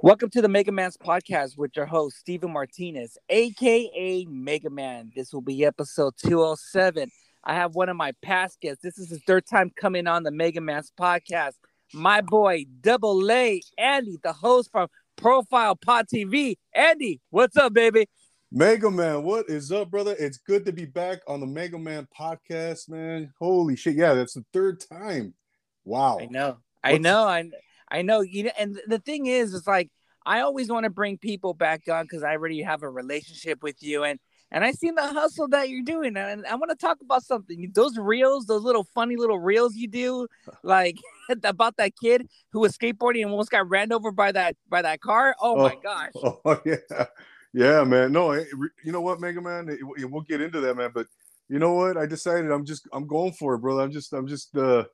Welcome to the Mega Man's podcast with your host, Steven Martinez, aka Mega Man. This will be episode 207. I have one of my past guests. This is his third time coming on the Mega Man's podcast. My boy, Double A, Andy, the host from Profile Pod TV. Andy, what's up, baby? Mega Man, what is up, brother? It's good to be back on the Mega Man podcast, man. Holy shit. Yeah, that's the third time. Wow. I know. I know. I I know. You know, and the thing is, it's like I always want to bring people back on because I already have a relationship with you, and and I seen the hustle that you're doing, and I want to talk about something. Those reels, those little funny little reels you do, like about that kid who was skateboarding and almost got ran over by that by that car. Oh, oh my gosh. Oh yeah, yeah, man. No, you know what, Mega Man? We'll get into that, man. But you know what? I decided I'm just I'm going for it, brother. I'm just I'm just uh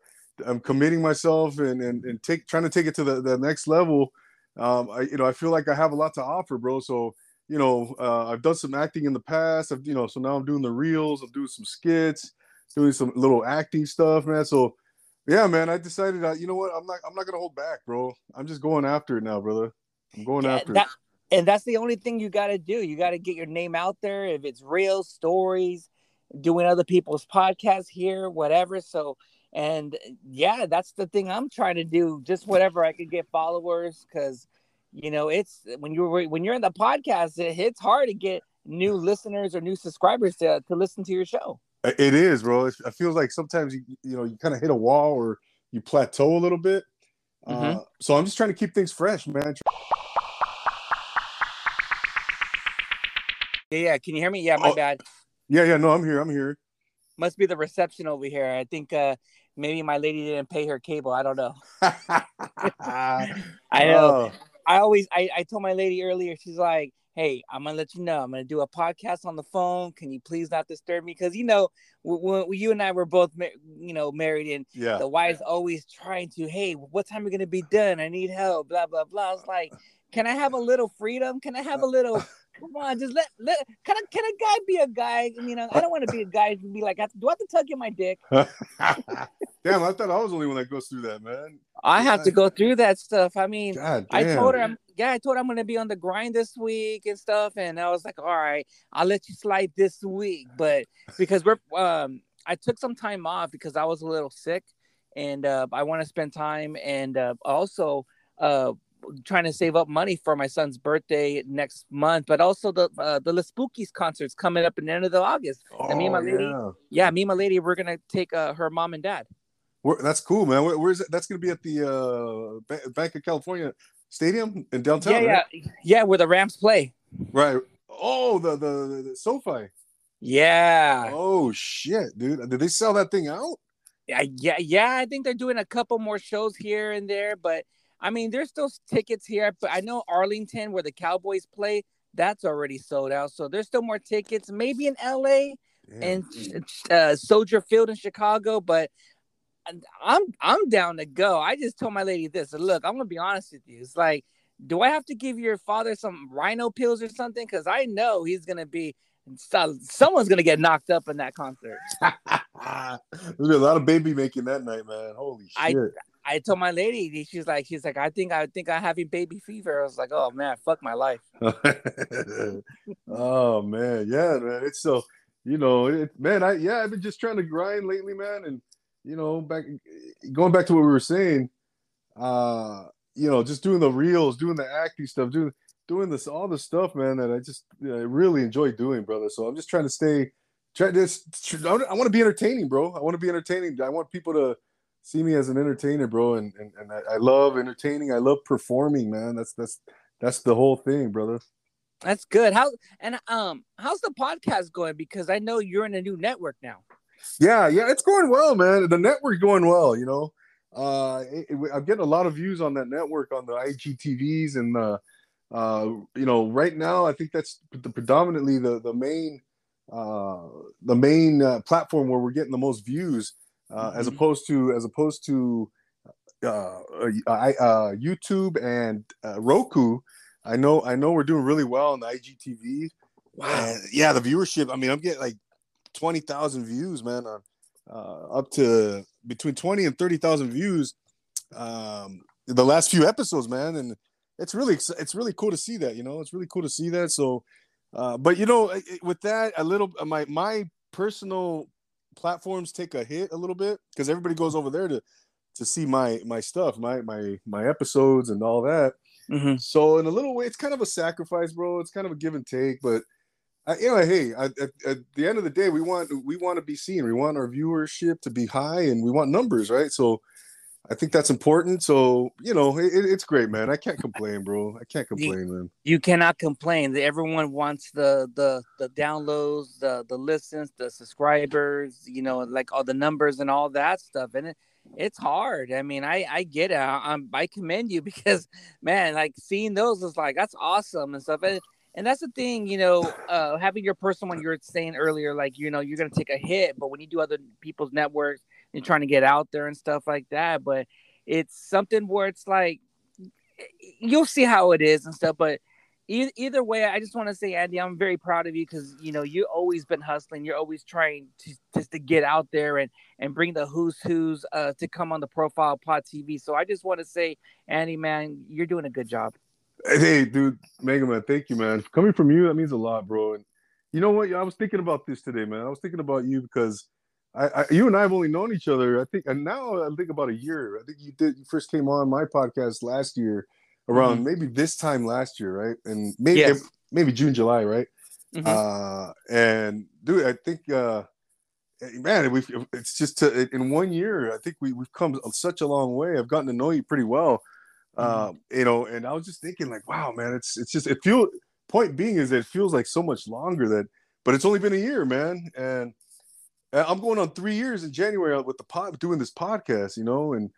I'm committing myself and and, and take trying to take it to the, the next level. Um, I you know I feel like I have a lot to offer, bro. So you know uh, I've done some acting in the past. I've you know so now I'm doing the reels. I'm doing some skits, doing some little acting stuff, man. So yeah, man, I decided uh, you know what I'm not I'm not gonna hold back, bro. I'm just going after it now, brother. I'm going yeah, after that, it. And that's the only thing you got to do. You got to get your name out there. If it's real stories, doing other people's podcasts here, whatever. So and yeah that's the thing i'm trying to do just whatever i could get followers because you know it's when you're when you're in the podcast it hits hard to get new listeners or new subscribers to, to listen to your show. It is bro. It feels like sometimes you you know you kind of hit a wall or you plateau a little bit. Mm-hmm. uh, so i'm just trying to keep things fresh man. Yeah yeah. Can you hear me? Yeah my oh, bad. yeah yeah. No i'm here. I'm here. Must be the reception over here. I think uh maybe my lady didn't pay her cable. I don't know. I know. Oh. I always I, I told my lady earlier, she's like, Hey, I'm gonna let you know. I'm gonna do a podcast on the phone. Can you please not disturb me? Because you know, when you and I were both, you know, married, and yeah. the wife's always trying to, hey, what time are we gonna be done? I need help. Blah blah blah. I was like, can I have a little freedom? Can I have a little Come on, just let let can a can a guy be a guy? You know, I don't want to be a guy to be like, do I have to tug in my dick? damn, I thought I was the only one that goes through that, man. I have to go through that stuff. I mean, I told her, I'm, yeah, I told her I'm going to be on the grind this week and stuff, and I was like, all right, I'll let you slide this week, but because we're, um, I took some time off because I was a little sick, and uh, I want to spend time, and uh, also, uh, trying to save up money for my son's birthday next month, but also the uh, the Los Bukis concerts coming up in the end of the August. Oh, and me and my lady, yeah. yeah, me and my lady, we're gonna take uh, her mom and dad. Where, that's cool, man. Where, where's it? That's gonna be at the uh, Bank of California Stadium in downtown. Yeah, right? yeah, yeah, where the Rams play. Right. Oh, the the, the SoFi. Yeah. Oh shit, dude! Did they sell that thing out? Yeah, yeah, yeah. I think they're doing a couple more shows here and there, but I mean, there's still tickets here, but I know Arlington, where the Cowboys play, that's already sold out. So there's still more tickets, maybe in LA and uh, Soldier Field in Chicago, but I'm I'm down to go. I just told my lady this. Look, I'm gonna be honest with you. It's like, do I have to give your father some rhino pills or something? Because I know he's gonna be someone's gonna get knocked up in that concert. There's gonna be a lot of baby making that night, man. Holy shit! I I told my lady, she's like, she's like, I think I think I'm having baby fever. I was like, oh man, fuck my life. oh man, yeah, man. It's so, you know, it, man. I yeah, I've been just trying to grind lately, man, and you know, back going back to what we were saying, uh, you know, just doing the reels, doing the acting stuff, doing doing this all the stuff, man, that I just you know, I really enjoy doing, brother. So I'm just trying to stay. Try this. I want to be entertaining, bro. I want to be entertaining. I want people to see me as an entertainer, bro. And and, and I, I, love entertaining. I love performing, man. That's that's that's the whole thing, brother. That's good. How and um how's the podcast going? Because I know you're in a new network now. Yeah, yeah, it's going well, man. The network's going well. You know, uh, it, it, I'm getting a lot of views on that network on the IGTVs and the, uh, you know, right now I think that's the predominantly the the main uh the main uh, platform where we're getting the most views uh, mm-hmm. as opposed to as opposed to uh, uh, uh YouTube and uh, Roku. I know I know we're doing really well on the IGTV. Wow. Yeah, the viewership. I mean, I'm getting like twenty thousand views, man. On uh, up to between twenty and thirty thousand views. Um, the last few episodes, man, and it's really it's really cool to see that. You know, it's really cool to see that. So, uh, but you know, with that, a little my my personal platforms take a hit a little bit because everybody goes over there to to see my my stuff, my my my episodes and all that. Mm-hmm. So in a little way, it's kind of a sacrifice, bro. It's kind of a give and take, but I, you know, hey, at, at, the end of the day, we want we want to be seen. We want our viewership to be high, and we want numbers, right? So I think that's important. So you know, it, it's great, man. I can't complain, bro. I can't complain, you, man. You cannot complain. Everyone wants the the the downloads, the the listens, the subscribers. You know, like all the numbers and all that stuff, and it it's hard. I mean, I I get it. I, I commend you because man, like seeing those is like that's awesome and stuff. And, and that's the thing, you know, uh, having your personal one you were saying earlier, like you know, you're gonna take a hit, but when you do other people's networks and trying to get out there and stuff like that, but it's something where it's like you'll see how it is and stuff, but either, either way, I just want to say, Andy, I'm very proud of you because you know you've always been hustling. You're always trying to just to get out there and and bring the who's who's uh, to come on the Profile Pod TV. So I just want to say, Andy, man, you're doing a good job. Hey, dude, Mega Man, thank you, man. Coming from you, that means a lot, bro. And you know what? I was thinking about this today, man. I was thinking about you because I, I, you and I have only known each other. I think, and now I think about a year. I think you did. You first came on my podcast last year, around mm-hmm. maybe this time last year, right? And maybe yes. maybe June, July, right? Mm-hmm. Uh, and dude, I think, uh, man, we it's just to, in one year. I think we we've come such a long way. I've gotten to know you pretty well mm-hmm. um, you know, and I was just thinking like, wow, man, it's it's just it feels. Point being is it feels like so much longer that, but it's only been a year, man, and I'm going on three years in January with the pod doing this podcast, you know, and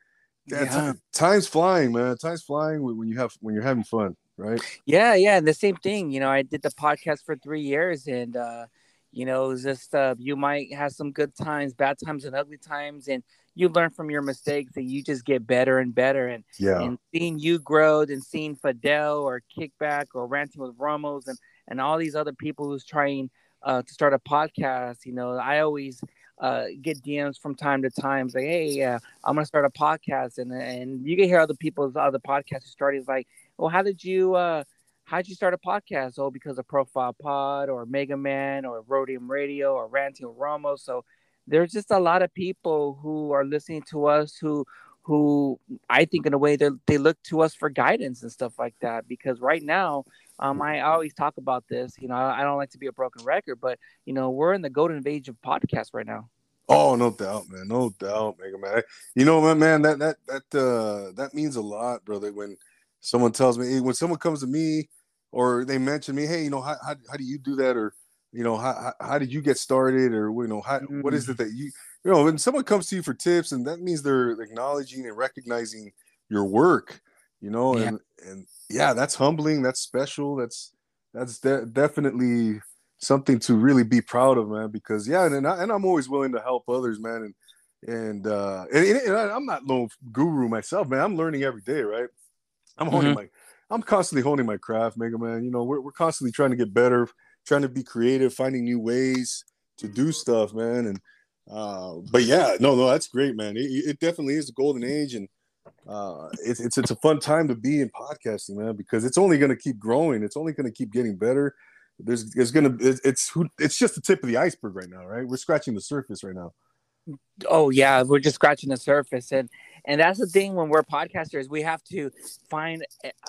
yeah. T- time's flying, man. Time's flying when you have when you're having fun, right? Yeah, yeah, and the same thing. You know, I did the podcast for three years, and uh, you know, it's just uh, you might have some good times, bad times, and ugly times, and you learn from your mistakes and you just get better and better. And yeah, and seeing you grow and seeing Fidel or Kickback or Ranting with Ramos and and all these other people who's trying uh, to start a podcast, you know, I always uh, get DMs from time to time, like, "Hey, uh, I'm gonna start a podcast," and and you can hear other people's other podcasts who started like, "Well, how did you uh, how did you start a podcast?" Oh, because of Profile Pod or Mega Man or Rhodium Radio or Ranting Ramos. So there's just a lot of people who are listening to us who who I think in a way they they look to us for guidance and stuff like that. Because right now, um, I always talk about this. You know, I don't like to be a broken record, but you know, we're in the golden age of podcasts right now. Oh, no doubt, man, no doubt, Mega Man. You know, man, man, that that that uh that means a lot, brother. When someone tells me, when someone comes to me, or they mention me, hey, you know, how how, how do you do that, or you know how, how did you get started or you know how, what is it mm. that you you know when someone comes to you for tips and that means they're acknowledging and recognizing your work you know yeah. and and yeah that's humbling that's special that's that's de- definitely something to really be proud of man because yeah and, I, and i'm always willing to help others man and and uh and, and i'm not no guru myself man i'm learning every day right i'm honing mm-hmm. my i'm constantly honing my craft mega man you know we're, we're constantly trying to get better trying to be creative, finding new ways to do stuff, man. And uh, but yeah, no, no, that's great, man. It, it definitely is the golden age, and uh, it's it's it's a fun time to be in podcasting, man, because it's only going to keep growing. It's only going to keep getting better. There's it's gonna it's who it's just the tip of the iceberg right now, right? We're scratching the surface right now. Oh yeah, we're just scratching the surface, and and that's the thing when we're podcasters, we have to find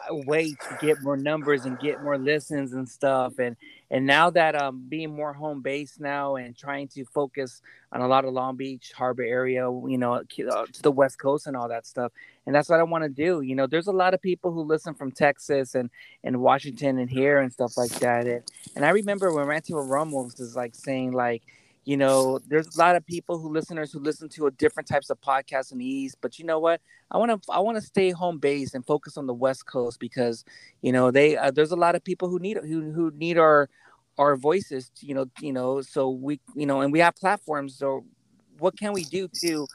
a way to get more numbers and get more listens and stuff. And and now that um being more home based now and trying to focus on a lot of Long Beach Harbor area, you know, uh, to the West Coast and all that stuff. And that's what I want to do. You know, there's a lot of people who listen from Texas and and Washington and here and stuff like that. And and I remember when with Ramos is like saying like you know there's a lot of people who listeners who listen to different types of podcasts in the east but you know what? I want to i want to stay home base and focus on the west coast because you know they uh, there's a lot of people who need who, who need our our voices you know you know so we you know and we have platforms so what can we do to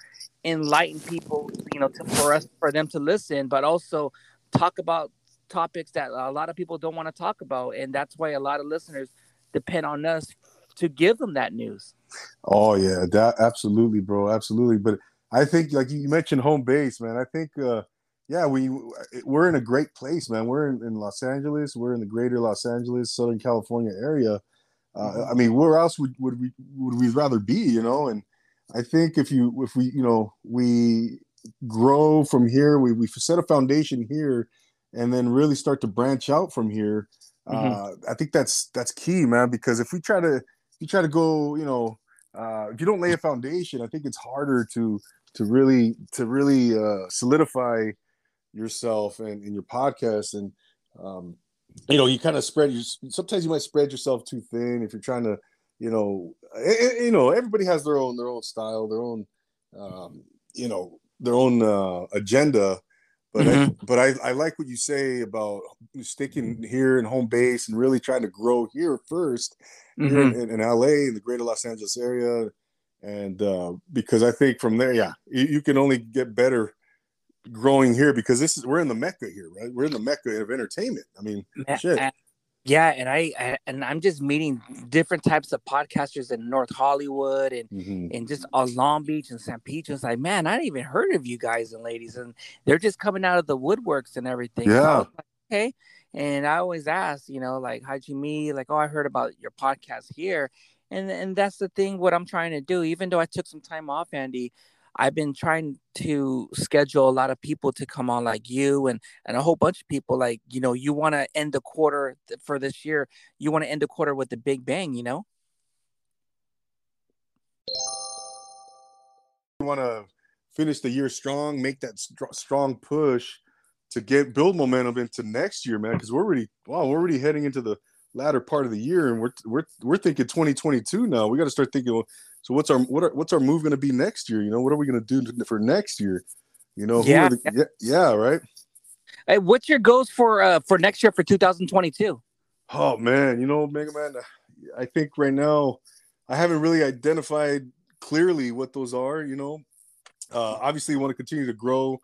enlighten people you know to, for us for them to listen but also talk about topics that a lot of people don't want to talk about and that's why a lot of listeners depend on us to give them that news Oh yeah, that absolutely, bro, absolutely. But I think like you mentioned home base, man. I think uh yeah, we we're in a great place, man. We're in, in Los Angeles. We're in the greater Los Angeles, Southern California area. Uh, mm-hmm. I mean, where else would, would we would we rather be? You know, and I think if you if we you know we grow from here, we we set a foundation here, and then really start to branch out from here. Mm-hmm. Uh, I think that's that's key, man. Because if we try to if you try to go, you know, uh, if you don't lay a foundation, I think it's harder to to really to really uh, solidify yourself and in your podcast. And um, you know you kind of spread your sometimes you might spread yourself too thin if you're trying to you know you know everybody has their own their own style their own um, you know their own uh, agenda but mm-hmm. I, but I, I like what you say about sticking here in home base and really trying to grow here 1st mm-hmm. here in, in, LA in the greater Los Angeles area and uh, because I think from there yeah you, you can only get better growing here because this is we're in the mecca here, right? We're in the mecca of entertainment. I mean, shit. Yeah, and I, I, and I'm just meeting different types of podcasters in North Hollywood and mm-hmm. and just on Long Beach and San Pedro. It's like, man, I didn't even heard of you guys and ladies, and they're just coming out of the woodworks and everything. Yeah. So like, okay. And I always ask, you know, like, how'd you meet? Like, oh, I heard about your podcast here. And and that's the thing. What I'm trying to do, even though I took some time off, Andy, I've been trying to schedule a lot of people to come on like you and and a whole bunch of people like you know you want to end the quarter for this year you want to end the quarter with the big bang you know? You want to finish the year strong make that st- strong push to get build momentum into next year man because we're already wow we're already heading into the latter part of the year and we're we're we're thinking 2022 now we got to start thinking well, so what's our what are, what's our move going to be next year? You know, what are we going to do for next year? You know, yeah, the, yeah, yeah, right. Hey, what's your goals for uh for next year for 2022? Oh man, you know, Mega Man, I think right now I haven't really identified clearly what those are. You know, uh, obviously, want to continue to grow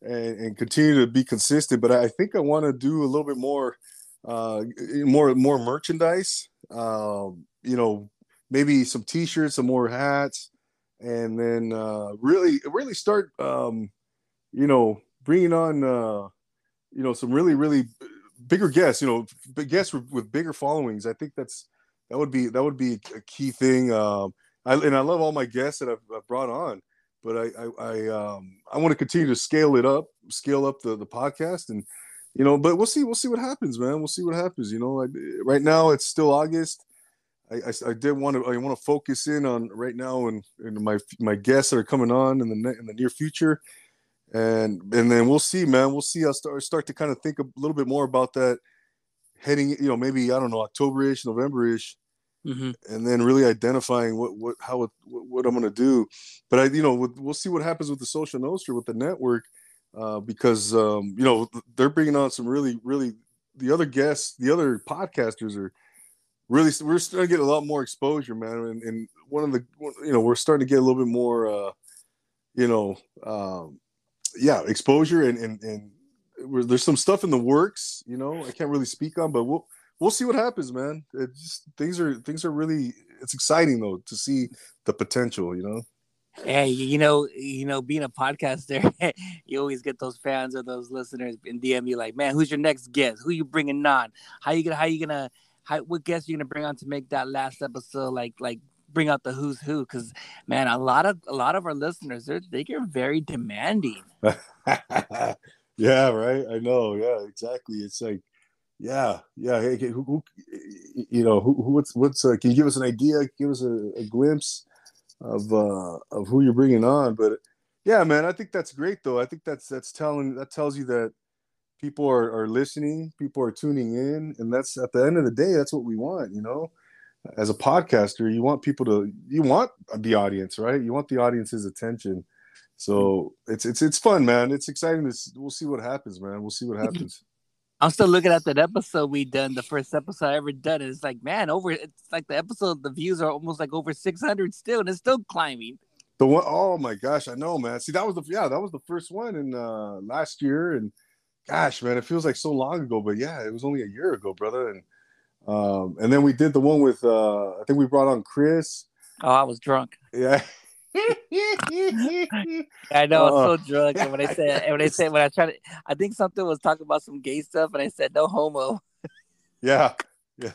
and, and continue to be consistent, but I think I want to do a little bit more, uh, more more merchandise. Um, you know, maybe some t-shirts, some more hats, and then uh, really, really start, um, you know, bringing on, uh, you know, some really, really bigger guests. You know, big guests with, bigger followings. I think that's that would be that would be a key thing. Um, I, and I love all my guests that I've, I've brought on, but I I I, um, I want to continue to scale it up, scale up the the podcast, and you know, but we'll see we'll see what happens, man. We'll see what happens. You know, right now it's still August. I, I, I, did want to I want to focus in on right now and, and my my guests that are coming on in the in the near future, and and then we'll see, man. We'll see. I'll start start to kind of think a little bit more about that heading, you know, maybe I don't know October-ish, November-ish, mm-hmm. and then really identifying what what how it, what, what I'm going to do. But I, you know, we'll see what happens with the social nostra with the network, uh, because um, you know they're bringing on some really really the other guests, the other podcasters are really we're starting to get a lot more exposure, man. And, and one of the you know we're starting to get a little bit more, uh, you know, um, yeah, exposure and and and there's some stuff in the works. You know, I can't really speak on, but we'll we'll see what happens, man. It just things are things are really it's exciting though to see the potential. You know. Hey, you know, you know, being a podcaster, you always get those fans or those listeners in DM you like, man, who's your next guest? Who you bringing on? How you gonna how you gonna how, what guests you gonna bring on to make that last episode like like bring out the who's who? Because man a lot of a lot of our listeners they're they get very demanding. Yeah right? I know. Yeah exactly. It's like yeah yeah hey, who, who, you know who, what's what's uh, can you give us an idea give us a, a glimpse of uh of who you're bringing on but yeah man i think that's great though. I think that's that's telling that tells you that people are, are listening people are tuning in and that's at the end of the day that's what we want you know? As a podcaster you want people to you want the audience right? You want the audience's attention. So it's it's it's fun man. It's exciting to we'll see what happens man. We'll see what happens i'm still looking at that episode we done the first episode i ever done and it's like man over it's like the episode the views are almost like over 600 still and it's still climbing the one oh my gosh i know man see that was the yeah that was the first one in uh last year and gosh, man, it feels like so long ago, but yeah, it was only a year ago, brother. And um, and then we did the one with uh, I think we brought on Chris. Oh, I was drunk. Yeah. I know I'm so oh. drunk. And when I said, when I said, when I tried to, I think something was talking about some gay stuff, and I said no homo. Yeah, yeah.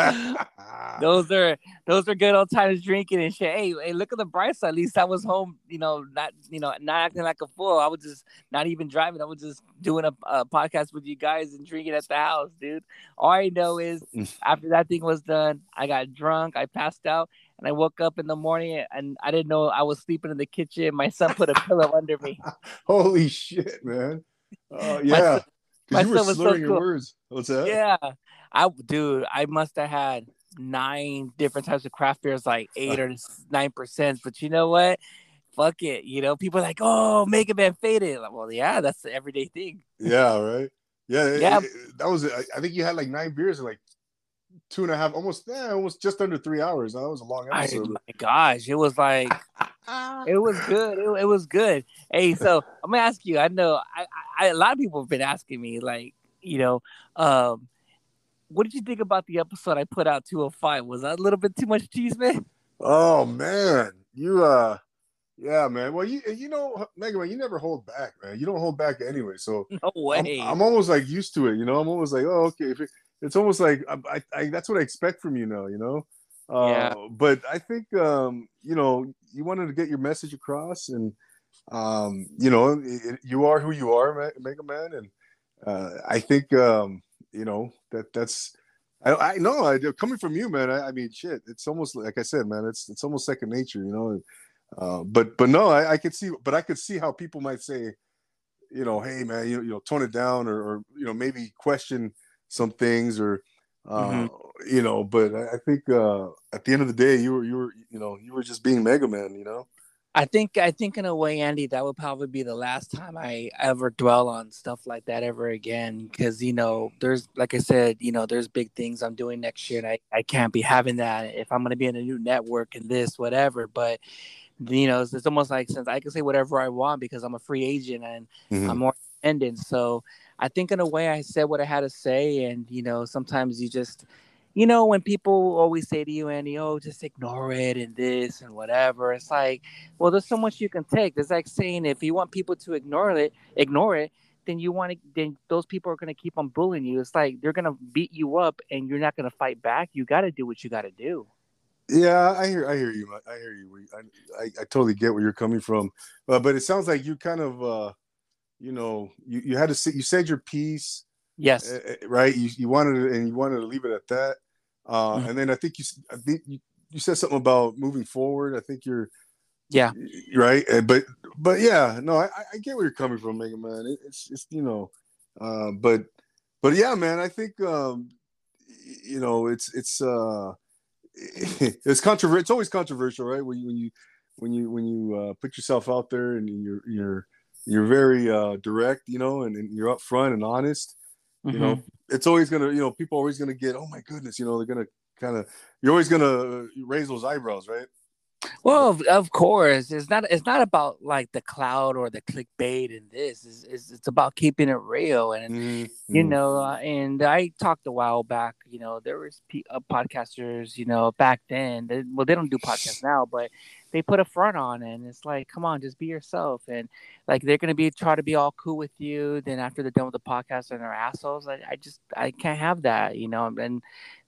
those are those are good old times drinking and shit. Hey, hey, look at the bright side. At least I was home, you know, not you know, not acting like a fool. I was just not even driving. I was just doing a, a podcast with you guys and drinking at the house, dude. All I know is after that thing was done, I got drunk, I passed out, and I woke up in the morning and I didn't know I was sleeping in the kitchen. My son put a pillow under me. Holy shit, man! Oh yeah, my you were son was so slurring your cool. words. What's that? Yeah, I dude, I must have had nine different types of craft beers, like eight or nine percent. But you know what? Fuck it. You know, people are like, oh, Mega Man faded. Like, well, yeah, that's the everyday thing. Yeah, right. Yeah, Yeah. it- that was. I I think you had like nine beers in like two and a half, almost. Yeah, almost just under three hours. That was a long I, episode. my gosh, it was like it was good. It, it was good. Hey, so I'm gonna ask you. I know I, I a lot of people have been asking me, like, you know, um, what did you think about the episode I put out 205? Was that a little bit too much cheese, man? Oh man, you uh, yeah, man. Well, you you know, Mega Man, you never hold back, man. You don't hold back anyway. So No I'm, way. I'm almost like used to it. You know, I'm almost like, oh, okay. If it, it's almost like I, I, I, that's what I expect from you now. You know. Uh, Yeah. But I think um, you know, you wanted to get your message across, and um, you know, it, you are who you are, Mega Man, and uh, I think um, you know that that's. I, I know. I coming from you, man. I, I mean, shit. It's almost like I said, man. It's it's almost second nature, you know. Uh, but but no, I, I could see, but I could see how people might say, you know, hey man, you, you know, tone it down, or, or you know, maybe question some things, or uh, Mhm. you know. But I, think uh, at the end of the day, you were you were you know you were just being Mega Man, you know. I think I think in a way, Andy, that would probably be the last time I ever dwell on stuff like that ever again. Because you know, there's like I said, you know, there's big things I'm doing next year, and I, I can't be having that if I'm gonna be in a new network and this whatever. But you know, it's, it's almost like since I can say whatever I want because I'm a free agent and Mhm. I'm more independent. So I think in a way I said what I had to say, and you know, sometimes you just you know, when people always say to you, Andy, oh, just ignore it and this and whatever, it's like, well, there's so much you can take. It's like saying if you want people to ignore it, ignore it, then you want to, then those people are going to keep on bullying you. It's like they're going to beat you up and you're not going to fight back. You got to do what you got to do. Yeah, I hear, I hear you. I hear you. I, I, I totally get where you're coming from, uh, but it sounds like you kind of, uh, you know, you, you had to say, you said your piece, Yes. uh, uh, right? You, you wanted to, and you wanted to leave it at that, uh, Mhm. and then I think you, I think you, you said something about moving forward. I think you're, Yeah. right. Uh, But, but yeah, no, I, I get where you're coming from, Mega Man. It, it's, it's, you know, uh, but, but yeah, man, I think, um, you know, it's, it's, uh, it's controversial. It's always controversial, right? When you when you when you when you uh, put yourself out there and you're you're you're very uh, direct, you know, and, and you're upfront and honest. You know, Mhm. it's always gonna, you know, people are always gonna get, oh my goodness, you know, they're gonna kind of, you're always gonna raise those eyebrows, right? Well, of, of course, it's not. It's not about like the cloud or the clickbait and this. It's, it's, it's about keeping it real and Mm-hmm. you know uh, and i talked a while back you know there was p- uh, podcasters you know back then they, well they don't do podcasts now but they put a front on and it's like come on just be yourself and like they're gonna be try to be all cool with you then after they're done with the podcast and they're assholes I, I just i can't have that you know and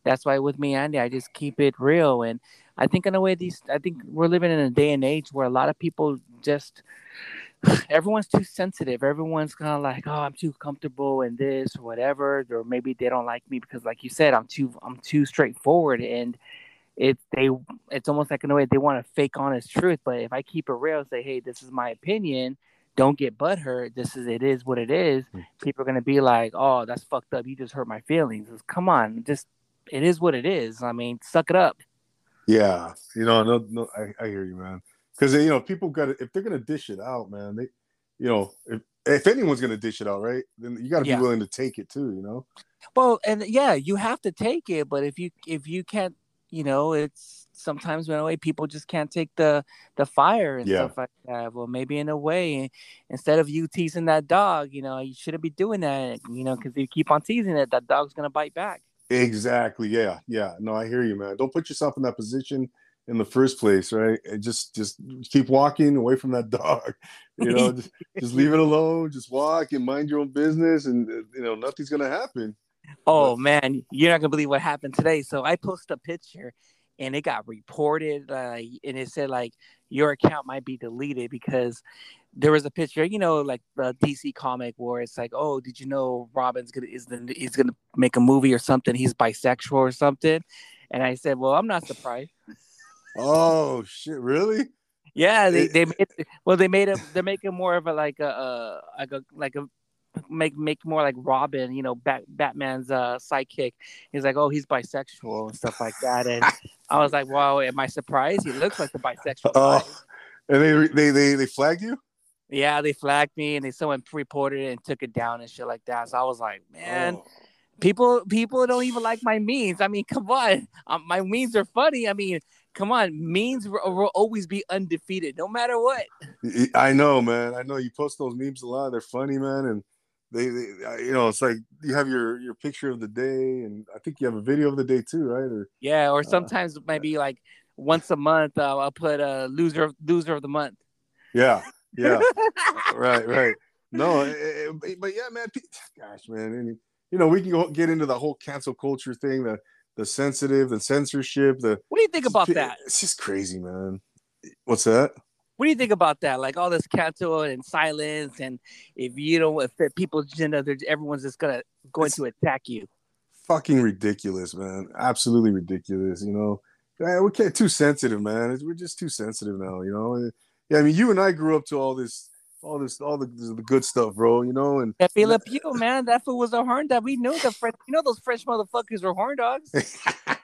that's why with me andy i just keep it real and i think in a way these i think we're living in a day and age where a lot of people just everyone's too sensitive. Everyone's kind of like, oh, I'm too comfortable in this or whatever, or maybe they don't like me because, like you said, I'm too I'm too straightforward, and it they it's almost like in a way they want to fake honest truth. But if I keep it real, say, hey, this is my opinion. Don't get butthurt. This is it is what it is. Hmm. People are gonna be like, oh, that's fucked up. You just hurt my feelings. It's, Come on, just it is what it is. I mean, suck it up. Yeah, you know, no, no, I, I hear you, man. Because you know, people got to if they're gonna dish it out, man. They, you know, if if anyone's gonna dish it out, right? Then you got to Yeah. be willing to take it too, you know. Well, and yeah, you have to take it, but if you if you can't, you know, it's sometimes in a way people just can't take the the fire and Yeah. stuff like that. Well, maybe in a way, instead of you teasing that dog, you know, you shouldn't be doing that, you know, because if you keep on teasing it, that dog's gonna bite back. Exactly. Yeah. Yeah. No, I hear you, man. Don't put yourself in that position. in the first place, right? And just just keep walking away from that dog. You know, just, just leave it alone. Just walk and mind your own business, and uh, you know nothing's gonna happen. Oh man, you're not gonna believe what happened today. So I posted a picture, and it got reported, uh, and it said like your account might be deleted because there was a picture, you know, like the DC comic where it's like, oh, did you know Robin's gonna is the, he's gonna make a movie or something? He's bisexual or something. And I said, well, I'm not surprised. Oh shit! Really? Yeah, they they made, well they made him they're making more of a like a uh, like a like a make make more like Robin, you know, Bat, Batman's uh, sidekick. He's like, oh, he's bisexual and stuff like that. And I was like, wow, am I surprised? He looks like a bisexual. Oh, and they they they they flagged you. Yeah, they flagged me, and they someone reported it and took it down and shit like that. So I was like, man. Oh. People, people don't even like my memes. I mean, come on, um, my memes are funny. I mean, come on, memes will, will, always be undefeated, no matter what. I know, man. I know you post those memes a lot. They're funny, man, and they, they, you know, it's like you have your your picture of the day, and I think you have a video of the day too, right? Or yeah, or uh, sometimes uh, maybe like once a month, uh, I'll put a loser loser of the month. Yeah, yeah, right, right. No, it, it, but yeah, man. Gosh, man, and, you know, we can go, get into the whole cancel culture thing, the the sensitive, the censorship, the. What do you think about that? It's just crazy, man. What's that? What do you think about that? Like all this cancel and silence, and if you don't, if people's agenda, everyone's just gonna going it's to attack you. Fucking ridiculous, man. Absolutely ridiculous. You know, we can't too sensitive, man. We're just too sensitive now. You know. Yeah, I mean, you and I grew up to all this all this, all the, the good stuff, bro. You know, and Pepe Le Pew, man, that fool was a horn dog. We knew the French, you know, those French motherfuckers were horn dogs.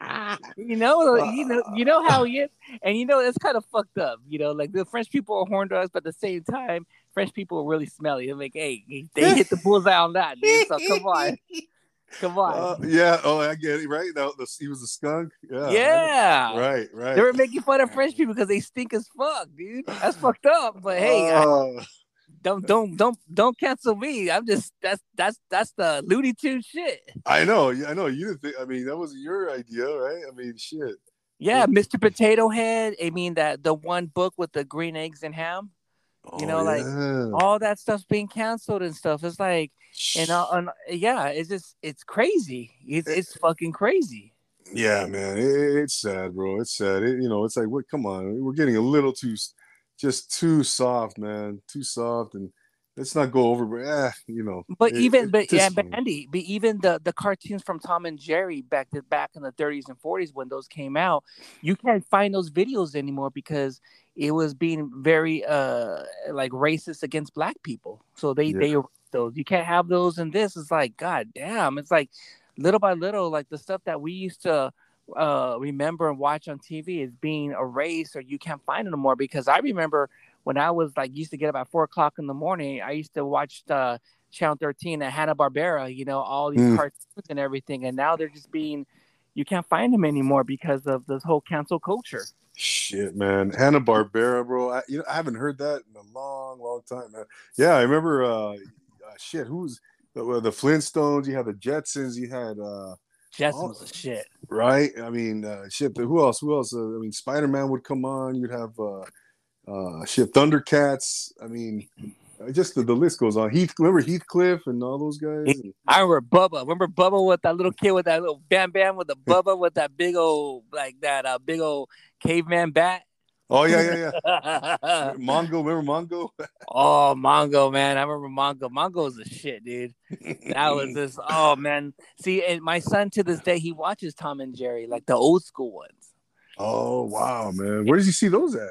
you know, you know, you know how he is, and you know it's kind of fucked up. You know, like the French people are horn dogs, but at the same time, French people are really smelly. They're like, hey, they hit the bullseye on that, dude. So come on. Come on. Uh, yeah. Oh, I get it. Right. No, the, he was a skunk. Yeah. Yeah. Right. Right. They were making fun of French people because they stink as fuck, dude. That's fucked up. But hey, uh, I, don't don't don't don't cancel me. I'm just that's that's that's the Looney Tune shit. I know, I know. You didn't think. I mean, that was your idea, right? I mean, shit. Yeah, Mr. Potato Head. I mean that the one book with the green eggs and ham. You know, oh, like yeah. all that stuff's being canceled and stuff. It's like, and, uh, and yeah, it's just it's crazy. It's it's fucking crazy. Yeah, man, it, it's sad, bro. It's sad. It, you know, it's like, what? Come on, we're getting a little too just too soft, man. Too soft, and let's not go over. But eh, you know. But it, even, it, but yeah, but Andy, but even the the cartoons from Tom and Jerry back to, back in the 30s and 40s when those came out, you can't find those videos anymore because it was being very uh like racist against black people. So they yeah. they those you can't have those. And this is like, god damn, it's like little by little, like the stuff that we used to uh, remember and watch on TV is being erased or you can't find it anymore. Because I remember when I was like used to get up at four o'clock in the morning, I used to watch the Channel 13 and Hanna Barbera, you know, all these mm. cartoons and everything, and now they're just being you can't find them anymore because of this whole cancel culture. Shit, man, Hanna Barbera, bro. I, you know, I haven't heard that in a long, long time, man. Yeah, I remember. Uh, uh shit, who's the, the Flintstones? You had the Jetsons. You had uh, Jetsons oh, shit. Right? I mean, uh, shit. Who else? Who else? Uh, I mean, Spider Man would come on. You'd have uh, uh, shit. Thundercats. I mean, uh, just the, the list goes on. Heath, remember Heathcliff and all those guys. I remember Bubba. Remember Bubba with that little kid with that little bam bam with the Bubba with that big old like that uh, big old caveman bat. Oh yeah, yeah, yeah. Mongo, remember Mongo? oh, Mongo, man, I remember Mongo. Mongo's the shit, dude. That was this. Oh man, see, and my son to this day he watches Tom and Jerry, like the old school ones. Oh wow, man, where does he see those at?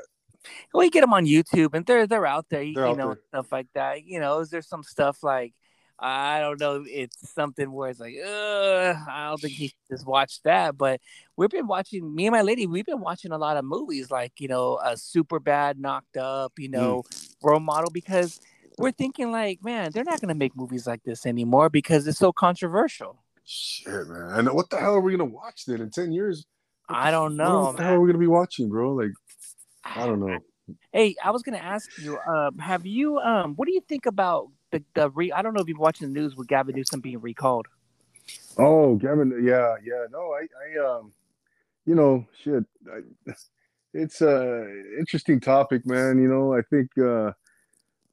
Well, you get them on YouTube, and they're they're out there, they're you out know, there. stuff like that. You know, is there some stuff like I don't know. It's something where it's like, I don't think he just watched that. But we've been watching. Me and my lady, we've been watching a lot of movies, like you know, a super bad, knocked up, you know, mm. role model, because we're thinking like, man, they're not gonna make movies like this anymore because it's so controversial. Shit, man. And what the hell are we gonna watch then in ten years? I don't know. What the hell are we gonna be watching, bro? Like, I don't know. Hey, I was gonna ask you, um, have you um what do you think about the, the re I don't know if you've watched the news with Gavin Newsom being recalled. Oh, Gavin, yeah, yeah. No, I I um you know, shit. I, it's a interesting topic, man. You know, I think uh,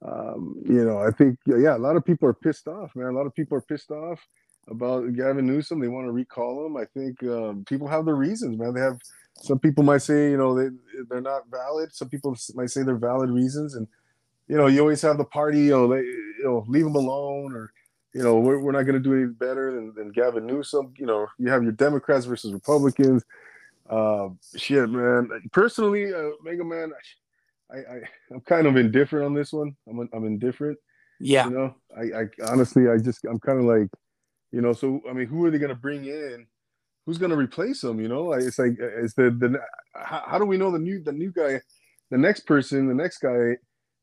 um, you know, I think yeah, a lot of people are pissed off, man. A lot of people are pissed off about Gavin Newsom. They want to recall him. I think um, people have their reasons, man. They have some people might say, you know, they they're not valid. Some people might say they're valid reasons, and you know, you always have the party, you know, they, you know, leave them alone, or you know, we're, we're not going to do any better than, than Gavin Newsom. You know, you have your Democrats versus Republicans. Uh, shit, man. Personally, uh, Mega Man, I, I, I'm kind of indifferent on this one. I'm, I'm indifferent. Yeah. You know, I, I honestly, I just, I'm kind of like, you know, so I mean, who are they going to bring in? Who's going to replace them? You know, it's like, it's the the how, how do we know the new the new guy, the next person, the next guy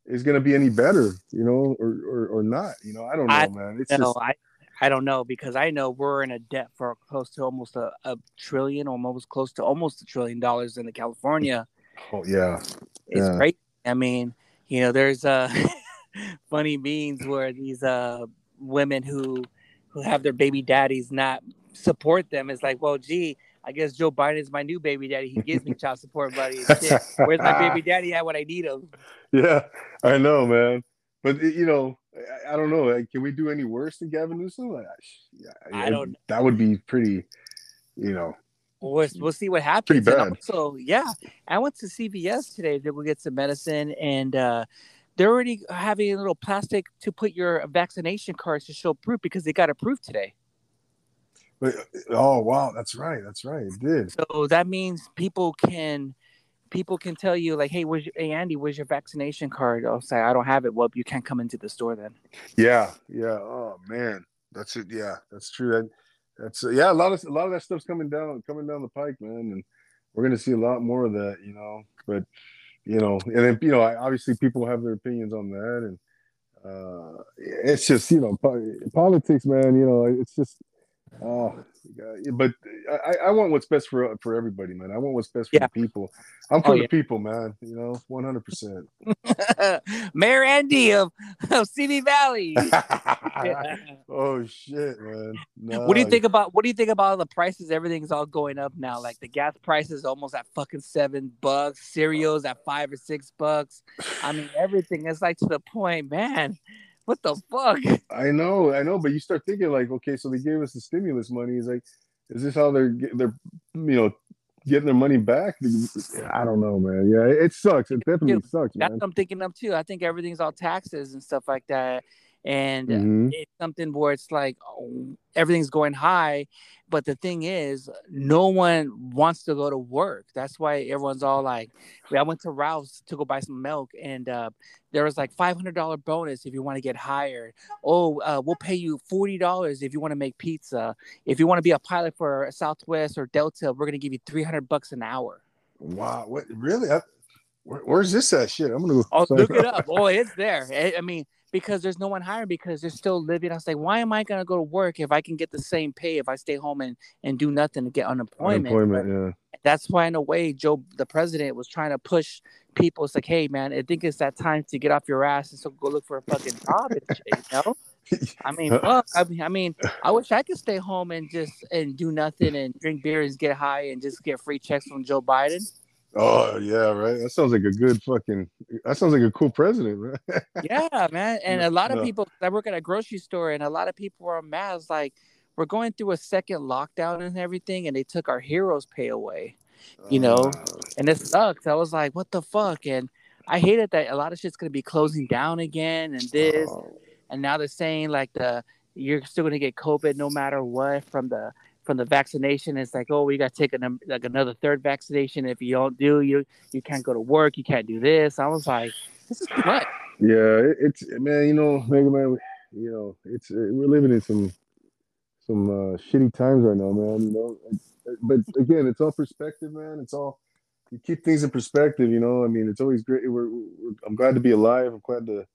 is going to be any better? You know, or or, or not? You know, I don't know, I, man. It's no, just. I, I don't know because I know we're in a debt for close to almost a, a trillion, almost close to almost a trillion dollars in the California. Oh yeah, it's yeah. great. I mean, you know, there's uh funny memes where these uh women who who have their baby daddies not support them. It's like, well, gee, I guess Joe Biden is my new baby daddy. He gives me child support money. Where's my baby daddy at when I need him? Yeah, I know, man. But you know, I, I don't know. Like, can we do any worse than Gavin Newsom? Like, yeah, I don't. That would be pretty. You know. We'll, we'll see what happens. Pretty bad. So yeah, I went to CVS today to go get some medicine, and uh, they're already having a little plastic to put your vaccination cards to show proof because they got approved today. But, oh wow, that's right, that's right, it did. So that means people can people can tell you like, hey, where's your, hey Andy, where's your vaccination card? I'll say I don't have it. Well, you can't come into the store then. Yeah, yeah. Oh man, that's it. Yeah, that's true. That, that's uh, yeah. A lot of a lot of that stuff's coming down coming down the pike, man, and we're gonna see a lot more of that. You know, but you know, and then you know, obviously people have their opinions on that, and uh, it's just you know, politics, man. You know, it's just Oh, but I, I want what's best for for everybody, man. I want what's best for yeah. the people. I'm oh, for oh, the yeah. people, man. You know, 100. percent Mayor Andy of, of CV Valley. oh shit, man. No. What do you think about what do you think about all the prices? Everything's all going up now. Like the gas prices almost at fucking seven bucks. Cereals at five or six bucks. I mean, everything is like to the point, man what the fuck? I know, I know, but you start thinking like, okay, so they gave us the stimulus money. Is like, is this how they're they're you know getting their money back? I don't know, man. Yeah, it sucks. It definitely Dude, sucks. That's man. what I'm thinking of too. I think everything's all taxes and stuff like that and mm-hmm. it's something where it's like oh, everything's going high but the thing is no one wants to go to work. That's why everyone's all like i went to ralph's to go buy some milk and uh, there was like $500 bonus if you want to get hired. Oh uh, we'll pay you $40 if you want to make pizza. If you want to be a pilot for southwest or delta we're going to give you 300 bucks an hour. Wow what really? I, where, where's this at? Shit i'm gonna oh look it up. Oh it's there. I mean because there's no one hiring because they're still living. I was like, why am I gonna go to work if I can get the same pay if I stay home and, and do nothing to get unemployment? Unemployment, yeah. That's why, in a way, Joe, the president, was trying to push people. It's like, hey, man, I think it's that time to get off your ass and so go look for a fucking job and shit, you know. I mean, fuck. I mean, I mean, I wish I could stay home and just and do nothing and drink beer and get high and just get free checks from Joe Biden. Oh yeah, right. That sounds like a good fucking. That sounds like a cool president, man. yeah, man. And a lot of people. I work at a grocery store, and a lot of people are mad. like we're going through a second lockdown and everything, and they took our heroes pay away. You know, uh, and it sucks. I was like, what the fuck? And I hated that a lot of shit's gonna be closing down again, and this, oh. and now they're saying like the you're still gonna get COVID no matter what from the from the vaccination. It's like, oh, we got to take an, like another third vaccination. If you don't do, you you can't go to work. You can't do this. I was like, this is what? Yeah, it's man. You know, Mega Man. You know, it's we're living in some some uh, shitty times right now, man. You know, but again, it's all perspective, man. It's all you keep things in perspective. You know, I mean, it's always great. We're, we're I'm glad to be alive. I'm glad to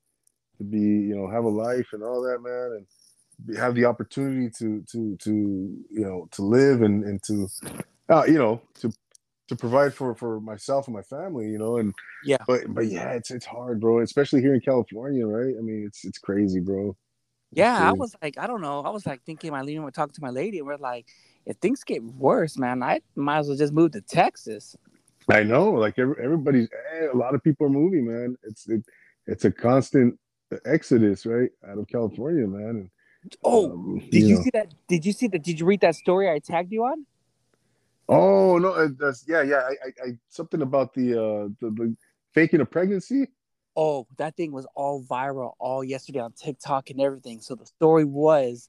to be, you know, have a life and all that, man. And have the opportunity to to to you know to live and and to uh, you know to to provide for for myself and my family you know and yeah but but yeah it's it's hard bro especially here in california right i mean it's it's crazy bro it's yeah crazy. i was like i don't know i was like thinking my leaving talking to my lady and we're like if things get worse man i might as well just move to texas I know, like every, everybody's eh, a lot of people are moving, man. It's it, it's a constant exodus, right, out of California, man. And, oh, um, did you, know. see that? Did you see that? Did you read that story I tagged you on? Oh no, that's yeah, yeah. I, I, I something about the uh the, the faking a pregnancy. Oh, that thing was all viral all yesterday on TikTok and everything. So the story was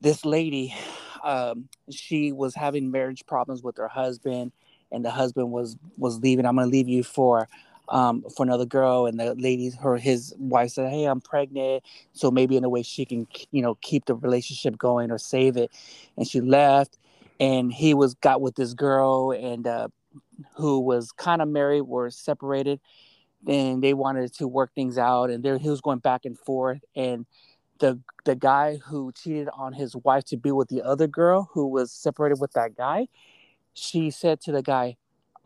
this lady, um, she was having marriage problems with her husband, and the husband was was leaving. I'm gonna leave you for um, for another girl, and the lady, her his wife said, "Hey, I'm pregnant, so maybe in a way she can, you know, keep the relationship going or save it." And she left, and he was got with this girl, and uh, who was kind of married, were separated, and they wanted to work things out, and there he was going back and forth, and the the guy who cheated on his wife to be with the other girl who was separated with that guy, she said to the guy,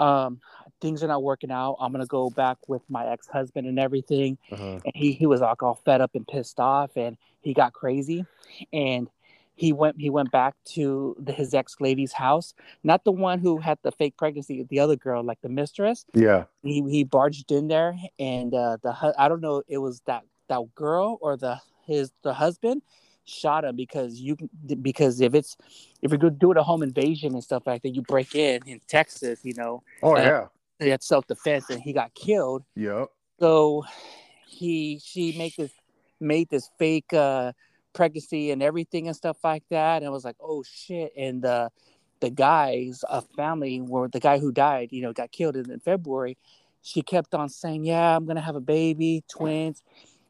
um, things are not working out. I'm gonna go back with my ex husband and everything. Uh-huh. And he he was like all fed up and pissed off, and he got crazy, and he went he went back to the, his ex lady's house, not the one who had the fake pregnancy, the other girl, like the mistress. Yeah. He he barged in there, and uh, the I don't know it was that that girl or the his the husband shot him because you because if it's if you're going to do it a home invasion and stuff like that, you break in in Texas, you know. Oh yeah. That's self defense, and he got killed. Yep. So he she made this made this fake uh pregnancy and everything and stuff like that, and I was like, oh shit, and the the guys a family where the guy who died, you know, got killed in, in February. She kept on saying, "Yeah, I'm gonna have a baby, twins."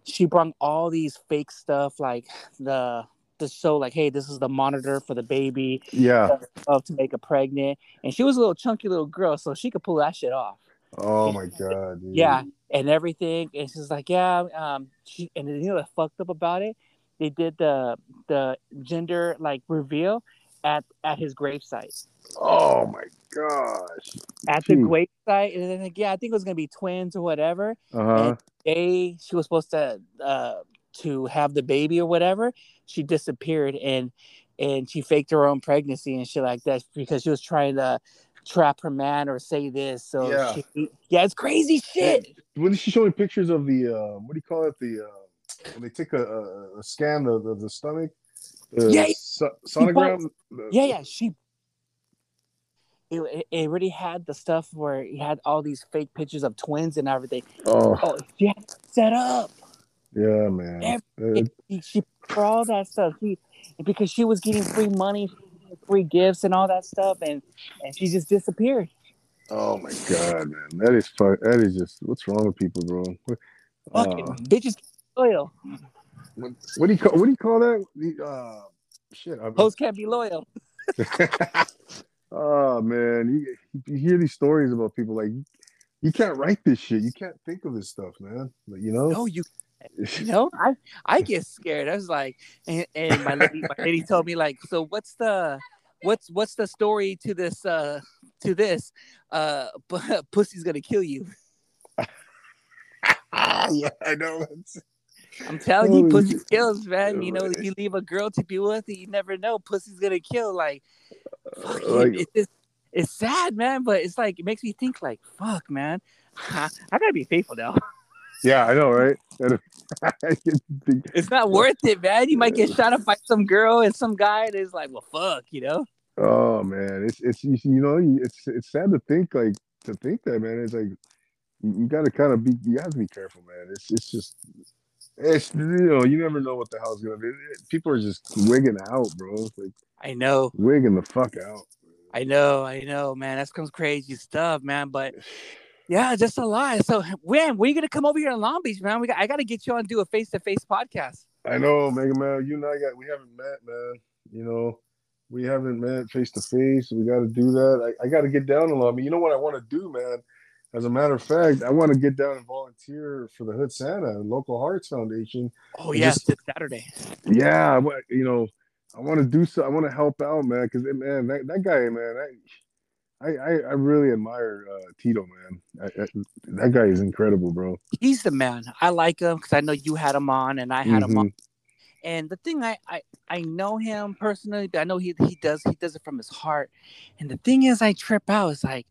She brought all these fake stuff like the to show like hey this is the monitor for the baby yeah. of to make her pregnant. And she was a little chunky little girl so she could pull that shit off. Oh and, my god dude. yeah and everything. And she's like yeah um she and you know what fucked up about it? They did the the gender like reveal at at his gravesite oh my gosh. At the gravesite and then like yeah i think it was gonna be twins or whatever. Uh-huh. Day she was supposed to uh, to have the baby or whatever, she disappeared and and she faked her own pregnancy and shit like that because she was trying to trap her man or say this. So yeah, she, yeah it's crazy shit. When she showing pictures of the uh, what do you call it? The uh, when they take a, a, a scan of the, the stomach, yeah, so, sonogram. yeah, yeah, she it, it already had the stuff where he had all these fake pictures of twins and everything. Oh, oh she had set up. Yeah, man. Every, it, she for all that stuff. She because she was getting free money, free gifts, and all that stuff, and and she just disappeared. Oh my god, man, that is fuck. That is just what's wrong with people, bro. Fucking uh, bitches loyal. What, what, do you call? What do you call that? The, uh, shit. Hoes can't be loyal. Oh man, you, you hear these stories about people like you can't write this shit. You can't think of this stuff, man. Like, you know? No, you you know, I I get scared. I was like, and, and my lady, my lady told me like, so what's the what's what's the story to this uh to this uh pussy's gonna kill you. yeah, I know. I'm telling you, oh, pussy kills, man. You know, you leave a girl to be with, you never know. Pussy's gonna kill. Like, fuck uh, like, it, it's, it's sad, man. But it's like it makes me think, like, fuck, man. I, I gotta be faithful now. Yeah, I know, right? it's not worth it, man. You might get shot up by some girl and some guy that is like, well, fuck, you know. Oh man, it's it's you know it's it's sad to think like to think that man. It's like you, you got to kind of be you have to be careful, man. It's it's just it's you know you never know what the hell's gonna be. People are just wigging out, bro. Like I know, wigging the fuck out. I know, I know, man. That's some crazy stuff, man. But yeah, just a lot. So when when are you gonna come over here in Long Beach, man? We got I gotta get you on do a face to face podcast. I know, Mega Man. You and I got we haven't met, man. You know, we haven't met face to face. We got to do that. I, I got to get down a lot. I mean, you know what I want to do, man as a matter of fact, I want to get down and volunteer for the Hood Santa Local Hearts Foundation. Oh yes, just, Saturday. Yeah, you know, I want to do so. I want to help out, man. Because man, that, that guy, man, I, I, I really admire uh, Tito, man. I, I, that guy is incredible, bro. He's the man. I like him because I know you had him on, and I had mm-hmm. him on. And the thing I, I I know him personally, but I know he he does he does it from his heart. And the thing is, I trip out. It's like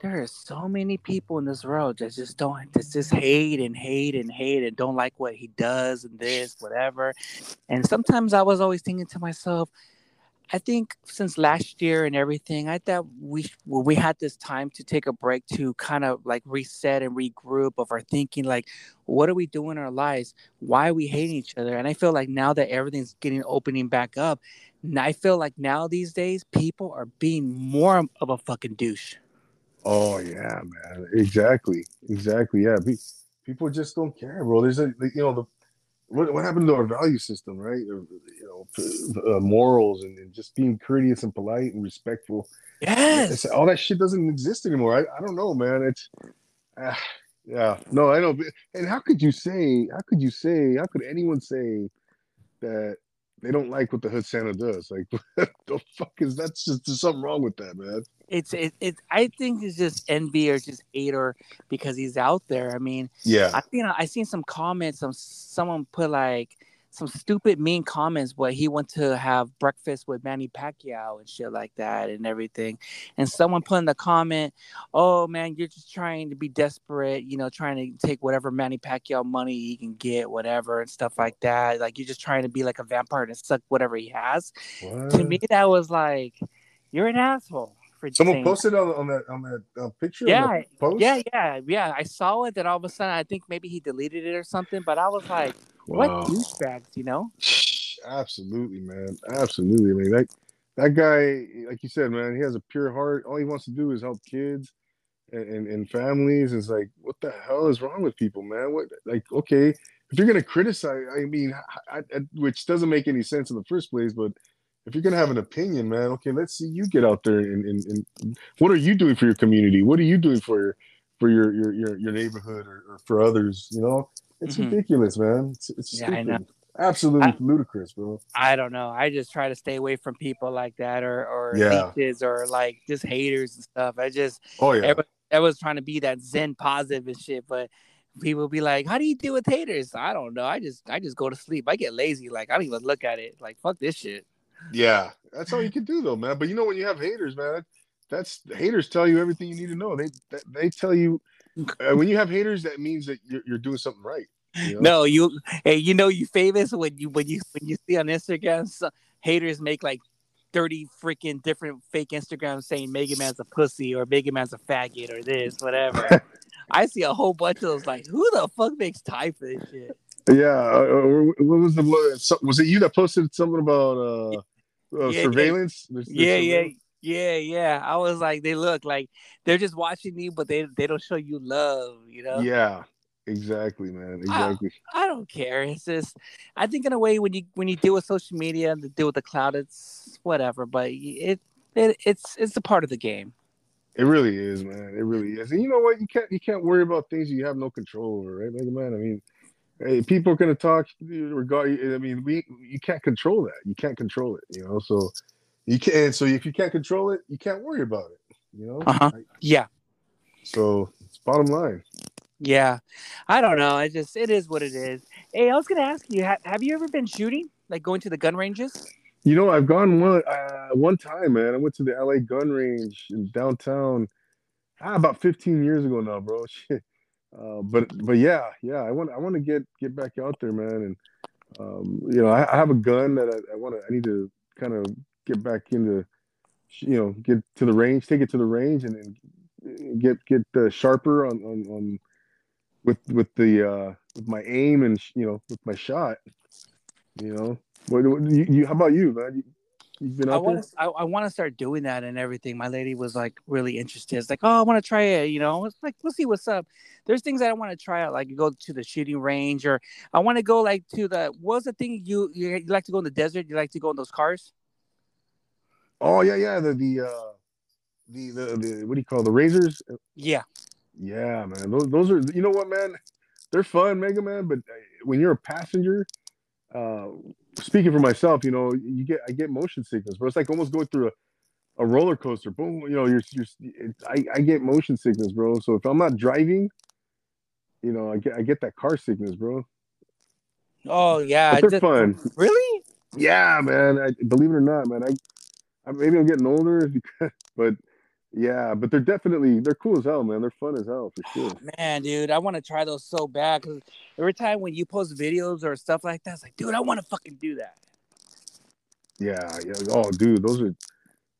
there are so many people in this world that just don't that just hate and hate and hate and don't like what he does and this whatever. And sometimes i was always thinking to myself i think since last year and everything i thought we we had this time to take a break to kind of like reset and regroup of our thinking like what are we doing in our lives? Why are we hating each other? And i feel like now that everything's getting opening back up i feel like now these days people are being more of a fucking douche Oh yeah, man. Exactly. Exactly. Yeah. people just don't care, bro. There's a you know the what, what happened to our value system, right? you know, uh, morals and, and, just being courteous and polite and respectful. Yes. It's, all that shit doesn't exist anymore. I, I don't know, man. It's uh, yeah. No, I know. And how could you say? How could you say? How could anyone say that they don't like what the hood Santa does? Like, the fuck is that's just there's something wrong with that, man it's it, it I think it's just envy or just hate or because he's out there. I mean, yeah. I you know I seen some comments. Some someone put like some stupid mean comments, where he went to have breakfast with Manny Pacquiao and shit like that and everything. And someone put in the comment, "Oh man, you're just trying to be desperate, you know, trying to take whatever Manny Pacquiao money he can get, whatever and stuff like that. Like you're just trying to be like a vampire and suck whatever he has." What? To me, that was like, you're an asshole for someone posted on, on that on that uh, picture. Yeah, yeah, yeah, yeah. I saw it. That all of a sudden, I think maybe he deleted it or something. But I was like, "What douchebags?" You know? Absolutely, man. Absolutely, man. That that guy, like you said, man, he has a pure heart. All he wants to do is help kids and, and, and families. It's like, what the hell is wrong with people, man? What like, okay, if you're gonna criticize, I mean, I, I, which doesn't make any sense in the first place, but if you're gonna have an opinion, man, okay, let's see you get out there and, and, and what are you doing for your community? What are you doing for your for your your your, your neighborhood or, or for others? You know, it's mm-hmm. ridiculous, man. It's, it's yeah, I know. Absolutely I, ludicrous, bro. I don't know. I just try to stay away from people like that or or yeah. leeches or like just haters and stuff. I just oh yeah. I was trying to be that zen positive and shit, but people be like, "How do you deal with haters?" I don't know. I just I just go to sleep. I get lazy. Like I don't even look at it. Like fuck this shit. Yeah, that's all you can do though, man. But you know when you have haters, man, that's haters tell you everything you need to know. They they tell you when you have haters, that means that you're, you're doing something right. You know? No, you hey, you know you famous when you when you when you see on Instagram so, haters make like 30 freaking different fake Instagrams saying Mega Man's a pussy or Mega Man's a faggot or this, whatever. I see a whole bunch of those like, who the fuck makes time for this shit? Yeah, uh, uh what was the was it you that posted something about uh, uh yeah, surveillance? There's yeah, surveillance? Yeah, yeah. I was like, they look like they're just watching you, but they they don't show you love, you know? Yeah, exactly, man, exactly. I, I don't care. It's just, I think in a way when you when you deal with social media and deal with the cloud, it's whatever. But it it it's it's a part of the game. It really is, man. It really is. And you know what? You can't you can't worry about things you have no control over, right, Mega Man? I mean hey, people are going to talk regard. I mean, we you can't control that. You can't control it. You know, so you can't. So if you can't control it, you can't worry about it. You know. Uh-huh. yeah. So it's bottom line. Yeah, I don't know. I just it is what it is. Hey, I was gonna ask you, have, have you ever been shooting, like going to the gun ranges? You know, I've gone one uh, one time, man. I went to the LA gun range in downtown ah, about 15 years ago now, bro. Shit. Uh, but but yeah, yeah, I want I want to get get back out there, man, and um, you know, I, I, have a gun that I, I want to I need to kind of get back into, you know, get to the range, take it to the range, and then get get uh, sharper on, on on with with the uh, with my aim and you know with my shot. You know, what, what you, you, how about you, man? You've been I want to I, I want to start doing that and everything. My lady was like really interested. It's like, oh, I want to try it. You know, it's like we'll see what's up. There's things that I want to try out, like go to the shooting range, or I want to go like to the. What's the thing you, you you like to go in the desert? You like to go in those cars? Oh yeah, yeah. The the uh, the, the the what do you call the razors? Yeah. Yeah, man. Those those are you know what, man. They're fun, Mega Man. But uh, when you're a passenger, uh, speaking for myself, you know, you get I get motion sickness, bro. It's like almost going through a, a roller coaster. Boom, you know, you're you're I, I get motion sickness, bro. So if I'm not driving, you know, I get I get that car sickness, bro. Oh yeah, but they're fun. Really? Yeah, man. I believe it or not, man. I maybe I'm getting older, but Yeah, but they're definitely they're cool as hell, man. They're fun as hell for sure. Man, dude, I want to try those so bad because every time when you post videos or stuff like that, it's like, dude, I want to fucking do that. Yeah, yeah. Oh, dude, those are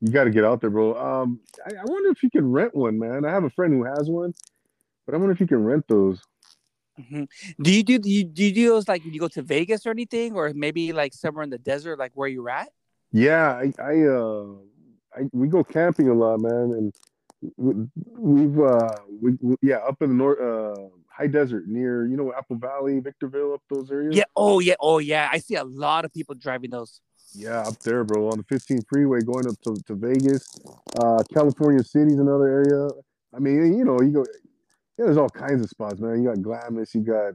you got to get out there, bro. Um, I, I, wonder if you can rent one, man. I have a friend who has one, but I wonder if you can rent those. Mm-hmm. Do you do, do you do you do those like you go to Vegas or anything, or maybe like somewhere in the desert, like where you're at? Yeah, I, I uh, I, we go camping a lot, man, and we, have uh, we, we, yeah, up in the north, uh, high desert near you know Apple Valley, Victorville, up those areas. Yeah. Oh yeah. Oh yeah. I see a lot of people driving those. Yeah, up there, bro, on the 15 freeway going up to, to Vegas. Uh, California City's another area. I mean, you know, you go, yeah, there's all kinds of spots, man. You got Glamis, you got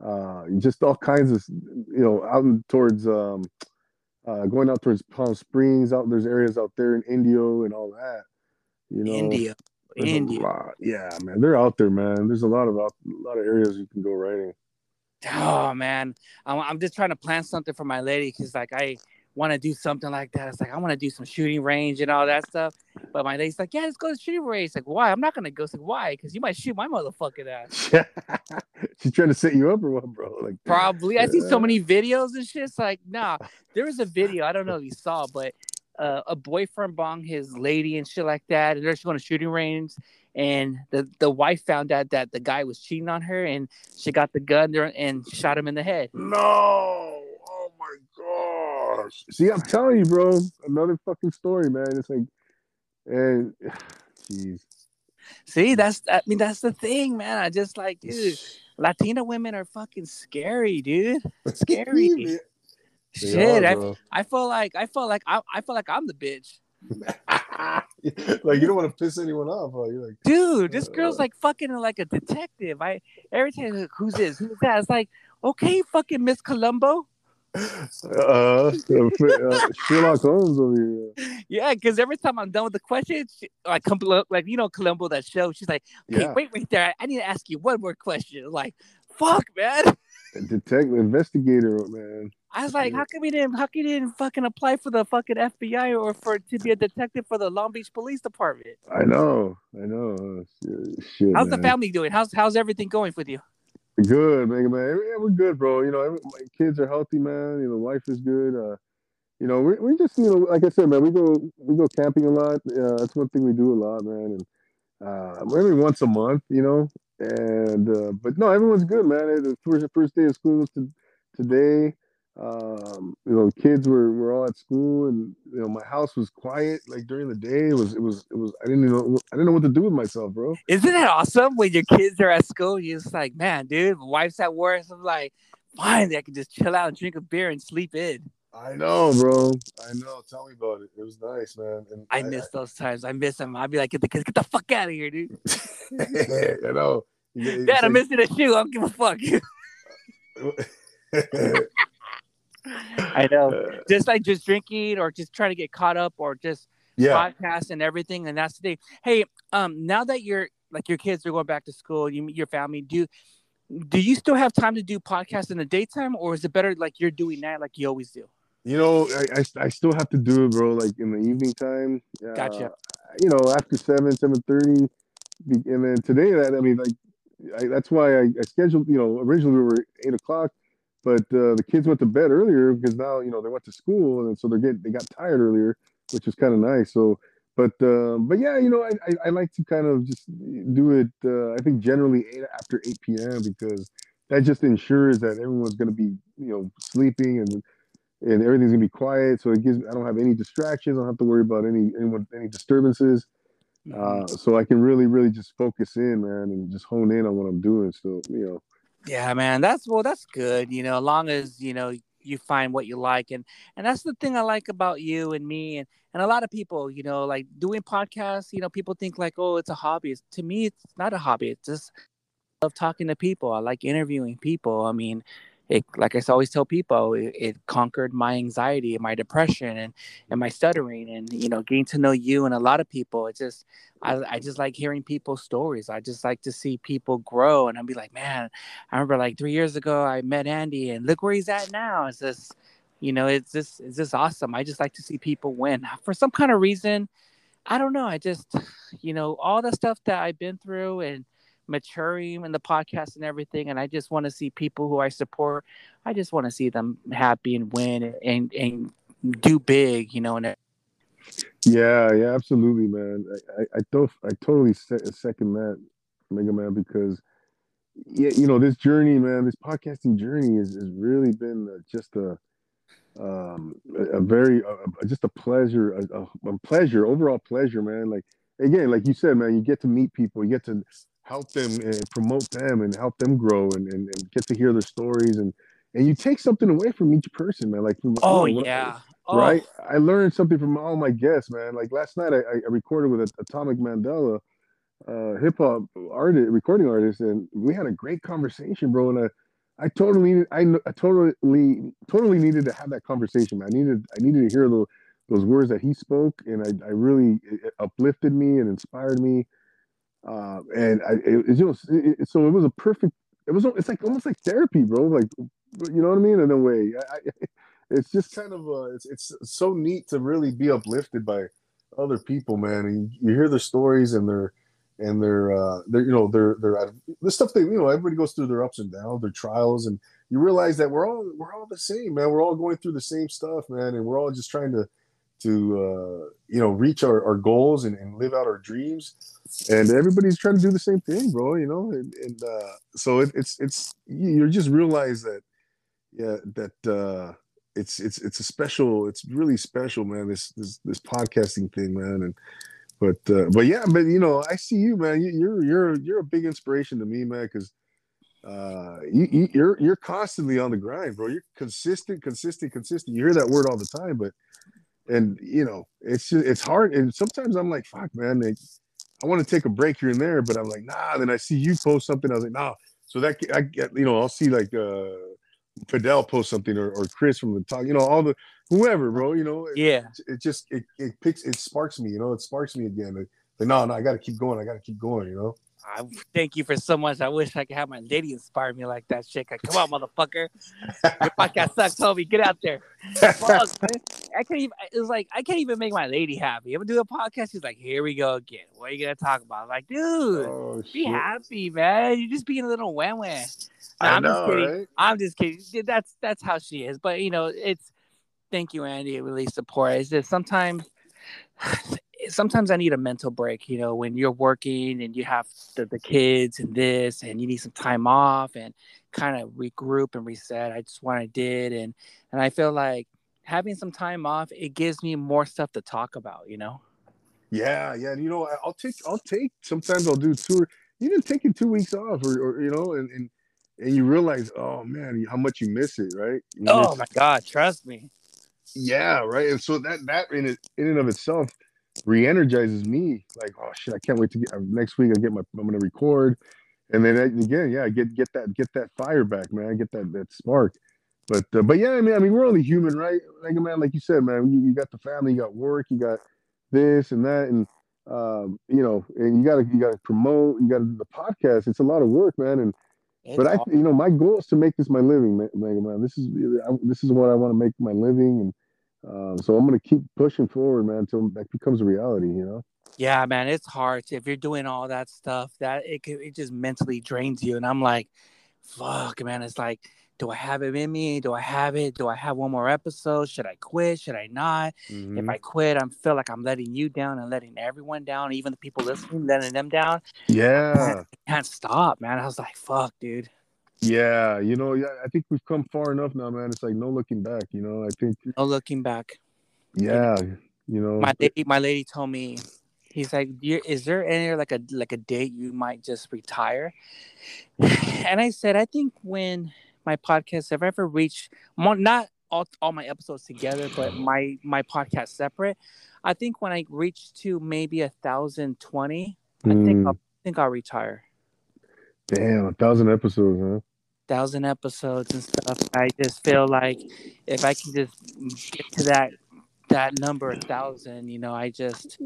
uh, just all kinds of, you know, out towards, um, uh, going out towards Palm Springs. Out there's areas out there in Indio and all that. You know, India, India. Yeah, man, they're out there, man. There's a lot of out, a lot of areas you can go riding. Oh man, I'm, I'm just trying to plan something for my lady because like I want to do something like that. It's like I want to do some shooting range and all that stuff. But my lady's like, yeah, let's go to shooting range. It's like, why? I'm not gonna go. It's like, why? Because you might shoot my motherfucking ass. She's trying to set you up or what, bro? Like probably. I see so many videos and shit. It's like, nah. There was a video. I don't know if you saw, but uh, a boyfriend bong his lady and shit like that, and they're just going to shooting range. And the the wife found out that the guy was cheating on her, and she got the gun there and shot him in the head. No gosh. See, I'm telling you, bro, another fucking story, man. It's like, and jeez. See, that's I mean, that's the thing, man. I just like, dude, Latina women are fucking scary, dude. Scary. Shit, are, I, I feel like I feel like I, I feel like I'm the bitch. like you don't want to piss anyone off, huh? You're like, dude, this uh, girl's like fucking like a detective. I every time who's this? Who's that? It's like, okay, fucking Miss Columbo. Uh, uh, Sherlock Holmes over here. Yeah, because every time I'm done with the questions, like like you know Columbo that show, she's like, "Okay, yeah. wait, wait there. I, need to ask you one more question." Like, fuck, man. Detective investigator, man. I was like, how come you didn't? How come you didn't fucking apply for the fucking FBI or for to be a detective for the Long Beach Police Department? I know, I know. Shit, how's man. the family doing? How's how's everything going with you? Good, man, man. Yeah, we're good, bro. You know, my kids are healthy, man. You know, life is good. Uh, you know, we we just, you know, like I said, man, we go we go camping a lot. Uh, that's one thing we do a lot, man. And uh, maybe once a month, you know. And uh, but no, everyone's good, man. The first first day of school to, today um, you know, kids were, were all at school and, you know, my house was quiet like during the day. It was, it was, it was, I didn't know, I didn't know what to do with myself, bro. Isn't it awesome when your kids are at school? You're just like, man, dude, my wife's at work. So I'm like, finally, I can just chill out and drink a beer and sleep in. I know, bro. I know. Tell me about it. It was nice, man. And I, I miss I, those times. I miss them. I'd be like, get the kids get the fuck out of here, dude. you know. Dad, I'm missing a shoe. I don't give a fuck. I know. Uh, just like just drinking or just trying to get caught up or just yeah. podcasts and everything. And that's the thing. Hey, um, now that you're like your kids are going back to school, you your family, do do you still have time to do podcasts in the daytime or is it better like you're doing that like you always do? You know, I, I, I still have to do it, bro, like in the evening time. Uh, gotcha. You know, after seven, seven thirty. And then today that I mean like I, that's why I, I scheduled, you know, originally we were eight o'clock but uh, the kids went to bed earlier because now you know they went to school and so they're getting they got tired earlier, which is kind of nice. So, but uh, but yeah, you know I, I, I like to kind of just do it. Uh, I think generally eight, after eight p.m. because that just ensures that everyone's going to be you know sleeping and and everything's gonna be quiet. So it gives I don't have any distractions. I don't have to worry about any anyone any disturbances. Mm-hmm. Uh, so I can really really just focus in, man, and just hone in on what I'm doing. So you know yeah, man, that's well, that's good. You know, as long as you know you find what you like, and and that's the thing I like about you and me, and and a lot of people, you know, like doing podcasts. You know, people think like, oh, it's a hobby. It's, to me, it's not a hobby. It's just I love talking to people. I like interviewing people. I mean, it like I always tell people, it, it, conquered my anxiety and my depression and and my stuttering and you know getting to know you and a lot of people. It's just I I just like hearing people's stories. I just like to see people grow and I'll be like, man, I remember like three years ago I met Andy and look where he's at now. It's just you know it's just it's just awesome. I just like to see people win for some kind of reason. I don't know. I just, you know, all the stuff that I've been through and maturing in the podcast and everything, and I just want to see people who I support. I just want to see them happy and win and and do big, you know. And yeah, yeah, absolutely, man. I I, I, I totally second that, Mega Man, because yeah, you know, this journey, man, this podcasting journey has, has really been just a um a, a very uh, just a pleasure a, a, pleasure overall pleasure man like again like you said man you get to meet people you get to help them and promote them and help them grow and, and, and get to hear their stories and and you take something away from each person man like from, oh you know, yeah right oh. i learned something from all my guests man like last night i, I recorded with atomic mandela uh, hip hop artist, recording artist, and we had a great conversation, bro. And I, I totally, I, I totally, totally needed to have that conversation. Man. I needed, I needed to hear those those words that he spoke, and I, I really uplifted me and inspired me. Uh, and I, it, it, you it, so it was a perfect. It was, it's like almost like therapy, bro. Like, you know what I mean? In a way, I, I, it's just kind of, uh, it's, it's so neat to really be uplifted by other people, man. And you, hear their stories and their and they're uh, they're you know they're they're the stuff they you know everybody goes through their ups and downs, their trials, and you realize that we're all we're all the same, man. We're all going through the same stuff, man, and we're all just trying to to uh, you know reach our, our goals and, and live out our dreams. And everybody's trying to do the same thing, bro. You know, and, and uh, so it, it's it's you just realize that yeah that uh, it's it's it's a special it's really special, man. This this this podcasting thing, man, and but uh, but yeah, but you know, I see you, man. You, are you're you're a big inspiration to me, man, because uh, you, you you're you're constantly on the grind, bro. You're consistent, consistent, consistent. You hear that word all the time, but and you know, it's just, it's hard. And sometimes I'm like, fuck, man. Like, I want to take a break here and there, but I'm like, nah. Then I see you post something. I was like, nah. So that I get, you know, I'll see like uh Fidel post something or, or Chris from the talk, you know, all the whoever, bro, you know, yeah, it, it just it, it picks it sparks me, you know, it sparks me again. Like, like no, no, I gotta keep going, I gotta keep going, you know. I thank you for so much. I wish I could have my lady inspire me like that shit. Like, come on, motherfucker. Your podcast sucks, Toby. Get out there. Fuck, I can't even it was like I can't even make my lady happy. Ever do a podcast? She's like, here we go again. What are you gonna talk about? I'm like, dude, oh, be happy, man. You're just being a little wham wham. I I'm know, just kidding. Right? I'm just kidding. That's that's how she is. But you know, it's thank you, Andy. It really support. Just sometimes sometimes I need a mental break, you know, when you're working and you have the, the kids and this and you need some time off and kind of regroup and reset. I just what I did and and I feel like having some time off, it gives me more stuff to talk about, you know? Yeah, yeah. and You know, I'll take I'll take sometimes I'll do two even taking two weeks off or, or you know, and, and and you realize, oh man, how much you miss it, right? You oh miss- my god, trust me. Yeah, right. And so that that in it in and of itself re-energizes me. Like, oh shit, I can't wait to get uh, next week. I get my I'm gonna record, and then again, yeah, get get that get that fire back, man. Get that that spark. But uh, but yeah, I mean, I mean, we're only human, right? Like a man, like you said, man, you, you got the family, you got work, you got this and that, and um, you know, and you gotta you gotta promote, you gotta the podcast. It's a lot of work, man, and. It's but I, you know, my goal is to make this my living, man. man. This is this is what I want to make my living, and um, so I'm gonna keep pushing forward, man, until that becomes a reality. You know. Yeah, man, it's hard if you're doing all that stuff. That it it just mentally drains you, and I'm like, fuck, man. It's like, do I have it in me? Do I have it? Do I have one more episode? Should I quit? Should I not? Mm-hmm. If I quit, I feel like I'm letting you down and letting everyone down, even the people listening, letting them down. Yeah, I can't stop, man. I was like, fuck, dude. Yeah, you know, yeah, I think we've come far enough now, man. It's like no looking back. You know, I think no looking back. Yeah, you know, my lady, my lady told me, he's like, "Is there any like a like a date you might just retire?" And I said, I think when my podcast have ever reached not all, all my episodes together, but my my podcast separate. I think when I reach to maybe a thousand twenty, mm. I think hmm. I'll, I think I'll retire. Damn, a thousand episodes, huh? Thousand episodes and stuff. I just feel like if I can just get to that that number a thousand, you know, I just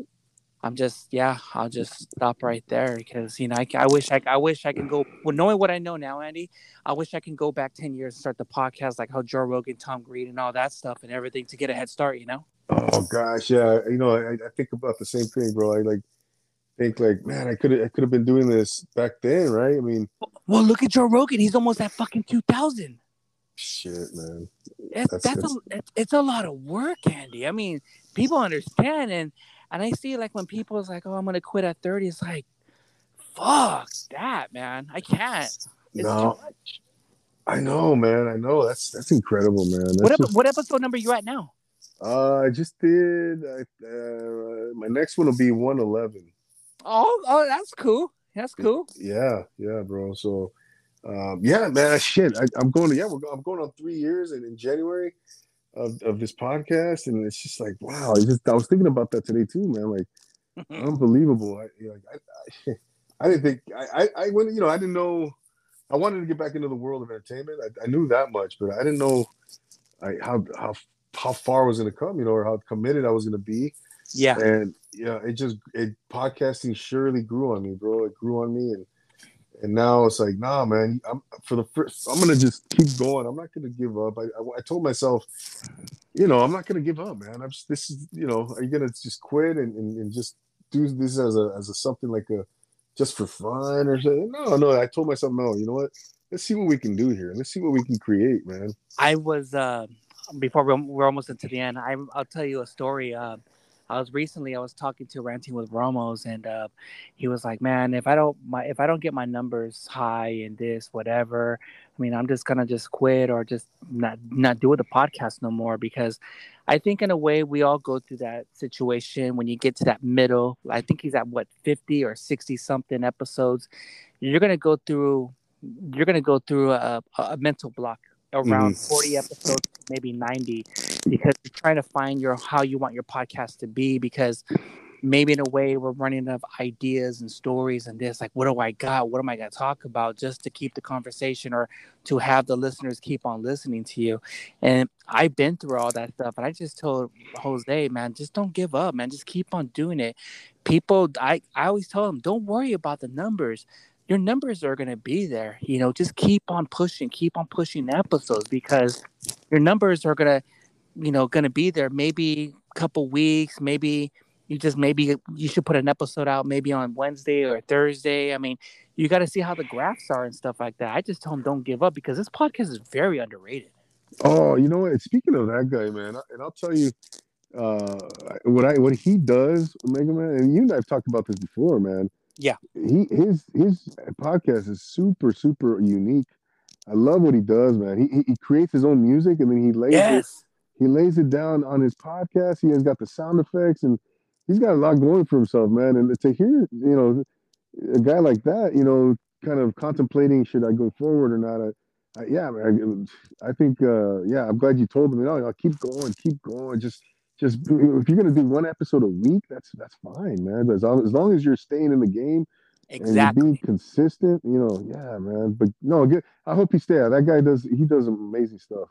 I'm just yeah, I'll just stop right there because you know I, I wish I I wish I can go well knowing what I know now, Andy. I wish I can go back ten years and start the podcast like how Joe Rogan, Tom Green, and all that stuff and everything to get a head start. You know. Oh gosh, yeah. You know, I, I think about the same thing, bro. I like think like, man, I could I could have been doing this back then, right? I mean, well, look at Joe Rogan. He's almost at fucking two thousand. Shit, man. It's, that's, that's, that's... A, it's, a lot of work, Andy. I mean, people understand, and and I see like when people is like, oh, I'm gonna quit at thirty. It's like, fuck that, man. I can't. It's no. I know, man. I know. That's that's incredible, man. That's what, just... what episode number you at now? Uh, I just did. uh, my next one will be one eleven. Oh, oh, that's cool. That's cool. Yeah, yeah, bro. So, um, yeah, man, shit. I, am going to yeah, we're, I'm going on three years, and in January of, of this podcast, and it's just like wow. I just I was thinking about that today too, man. Like, unbelievable. I like I, I, I, didn't think I, I I went you know I didn't know I wanted to get back into the world of entertainment. I, I knew that much, but I didn't know I, how how how far I was going to come, you know, or how committed I was going to be. Yeah. And yeah, it just it podcasting surely grew on me, bro. It grew on me, and and now it's like, nah, man. I'm for the first. I'm gonna just keep going. I'm not gonna give up. I I, I told myself, you know, I'm not gonna give up, man. I'm just this is you know, are you gonna just quit and, and, and just do this as a as a something like a just for fun or something? No, no. I told myself, no. You know what? Let's see what we can do here. Let's see what we can create, man. I was. uh before we're, we're almost into the end, I, I'll tell you a story. Uh, I was recently I was talking to ranting with Ramos, and uh, he was like, "Man, if I don't my if I don't get my numbers high in this whatever, I mean, I'm just gonna just quit or just not not do the podcast no more because I think in a way we all go through that situation when you get to that middle. I think he's at what 50 or 60 something episodes. You're gonna go through you're gonna go through a, a mental block around mm-hmm. 40 episodes, maybe 90, because you're trying to find your how you want your podcast to be. Because maybe in a way we're running out of ideas and stories and this, like, what do I got? What am I going to talk about just to keep the conversation or to have the listeners keep on listening to you? And I've been through all that stuff, and I just told Jose, man, just don't give up, man. Just keep on doing it. People, I, I always tell them, don't worry about the numbers your numbers are going to be there. You know, just keep on pushing, keep on pushing episodes because your numbers are going to, you know, going to be there. Maybe a couple weeks, maybe you just maybe you should put an episode out maybe on Wednesday or Thursday. I mean, you got to see how the graphs are and stuff like that. I just tell them don't give up because this podcast is very underrated. Oh, you know what? Speaking of that guy, man, and I'll tell you, uh, what I what he does, Mega Man, and you and I've talked about this before, man yeah. He his his podcast is super super unique. I love what he does, man. He he creates his own music and then he lays yes. He lays it down on his podcast. He has got the sound effects and he's got a lot going for himself, man. And to hear, you know, a guy like that, you know, kind of contemplating should I go forward or not. I, I yeah, I, I think uh yeah, I'm glad you told him, you know, keep going, keep going, just just if you're gonna do one episode a week, that's that's fine, man. But as long, as long as you're staying in the game, exactly, and being consistent, you know, yeah, man. But no, good. I hope he stays. That guy does. He does amazing stuff.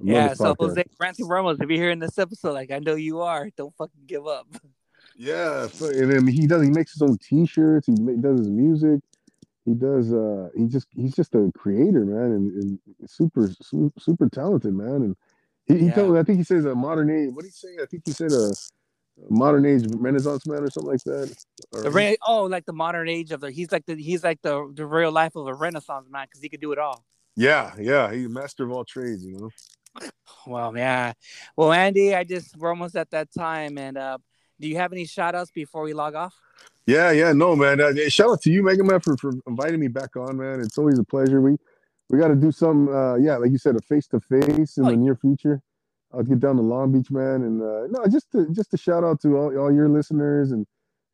Yeah. So Jose Francis Ramos, if you're hearing this episode, like I know you are, don't fucking give up. Yeah, and then he does. He makes his own T-shirts. He does his music. He does. uh He just he's just a creator, man, and, and super super talented, man. And he, he yeah. told. I think he says a modern age. What did he say? I think he said a, modern age Renaissance man or something like that. Or, the re- oh, like the modern age of the. He's like the. He's like the the real life of a Renaissance man because he could do it all. Yeah, yeah. He's master of all trades. You know. Well, yeah. Well, Andy, I just we're almost at that time, and uh, do you have any shout outs before we log off? Yeah, yeah, no, man. Uh, shout out to you, Mega Man, for, for inviting me back on, man. It's always a pleasure. We we got to do some, uh, yeah, like you said, a face to face in oh, the near future. I'll get down to Long Beach, man, and uh, no, just to, just a shout out to all, all your listeners and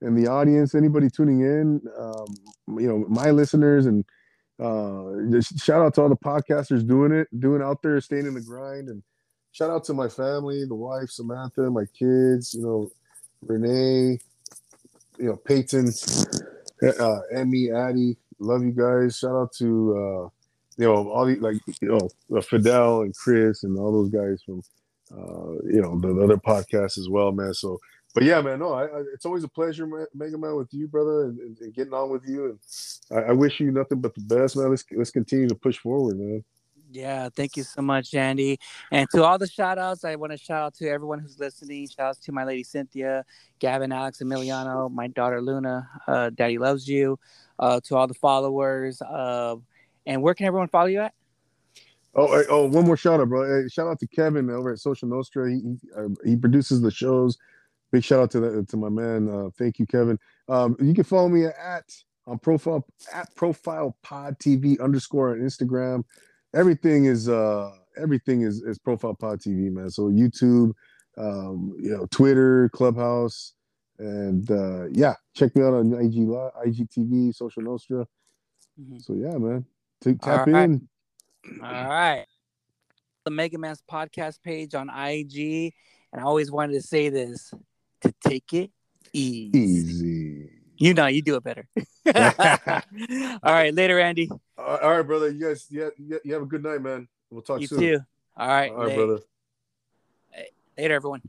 and the audience, anybody tuning in, um, you know, my listeners, and uh, shout out to all the podcasters doing it, doing out there, staying in the grind, and shout out to my family, the wife Samantha, my kids, you know, Renee, you know, Peyton, uh, Emmy, Addie, love you guys. Shout out to uh, you know, all the like, you know, uh, Fidel and Chris and all those guys from, uh, you know, the, the other podcasts as well, man. So, but yeah, man, no, I, I, it's always a pleasure, Mega Man, with you, brother, and, and, and getting on with you. And I, I, wish you nothing but the best, man. Let's let's continue to push forward, man. Yeah, thank you so much, Andy. And to all the shout outs, I want to shout out to everyone who's listening. Shout outs to my lady Cynthia, Gavin, Alex, Emiliano, my daughter Luna, uh, Daddy loves you, uh, to all the followers. Uh, and where can everyone follow you at? Oh, oh, one more shout out, bro. Hey, shout out to Kevin over at Social Nostra. He he, uh, he produces the shows. Big shout out to the, to my man. Uh, thank you, Kevin. Um, you can follow me at on profile at profile pod TV underscore on Instagram. Everything is uh everything is is profile pod TV, man. So YouTube, um, you know, Twitter, Clubhouse, and uh yeah, check me out on IG IGTV, Social Nostra. Mm-hmm. So yeah, man. T- tap All in. Right. All right. The Mega Man's podcast page on IG. And I always wanted to say this to take it easy. Easy. You know, you do it better. All right, later, Andy. All right, brother. You guys, yeah, you have a good night, man. We'll talk you soon. You too. All right, all right, brother. Later, everyone.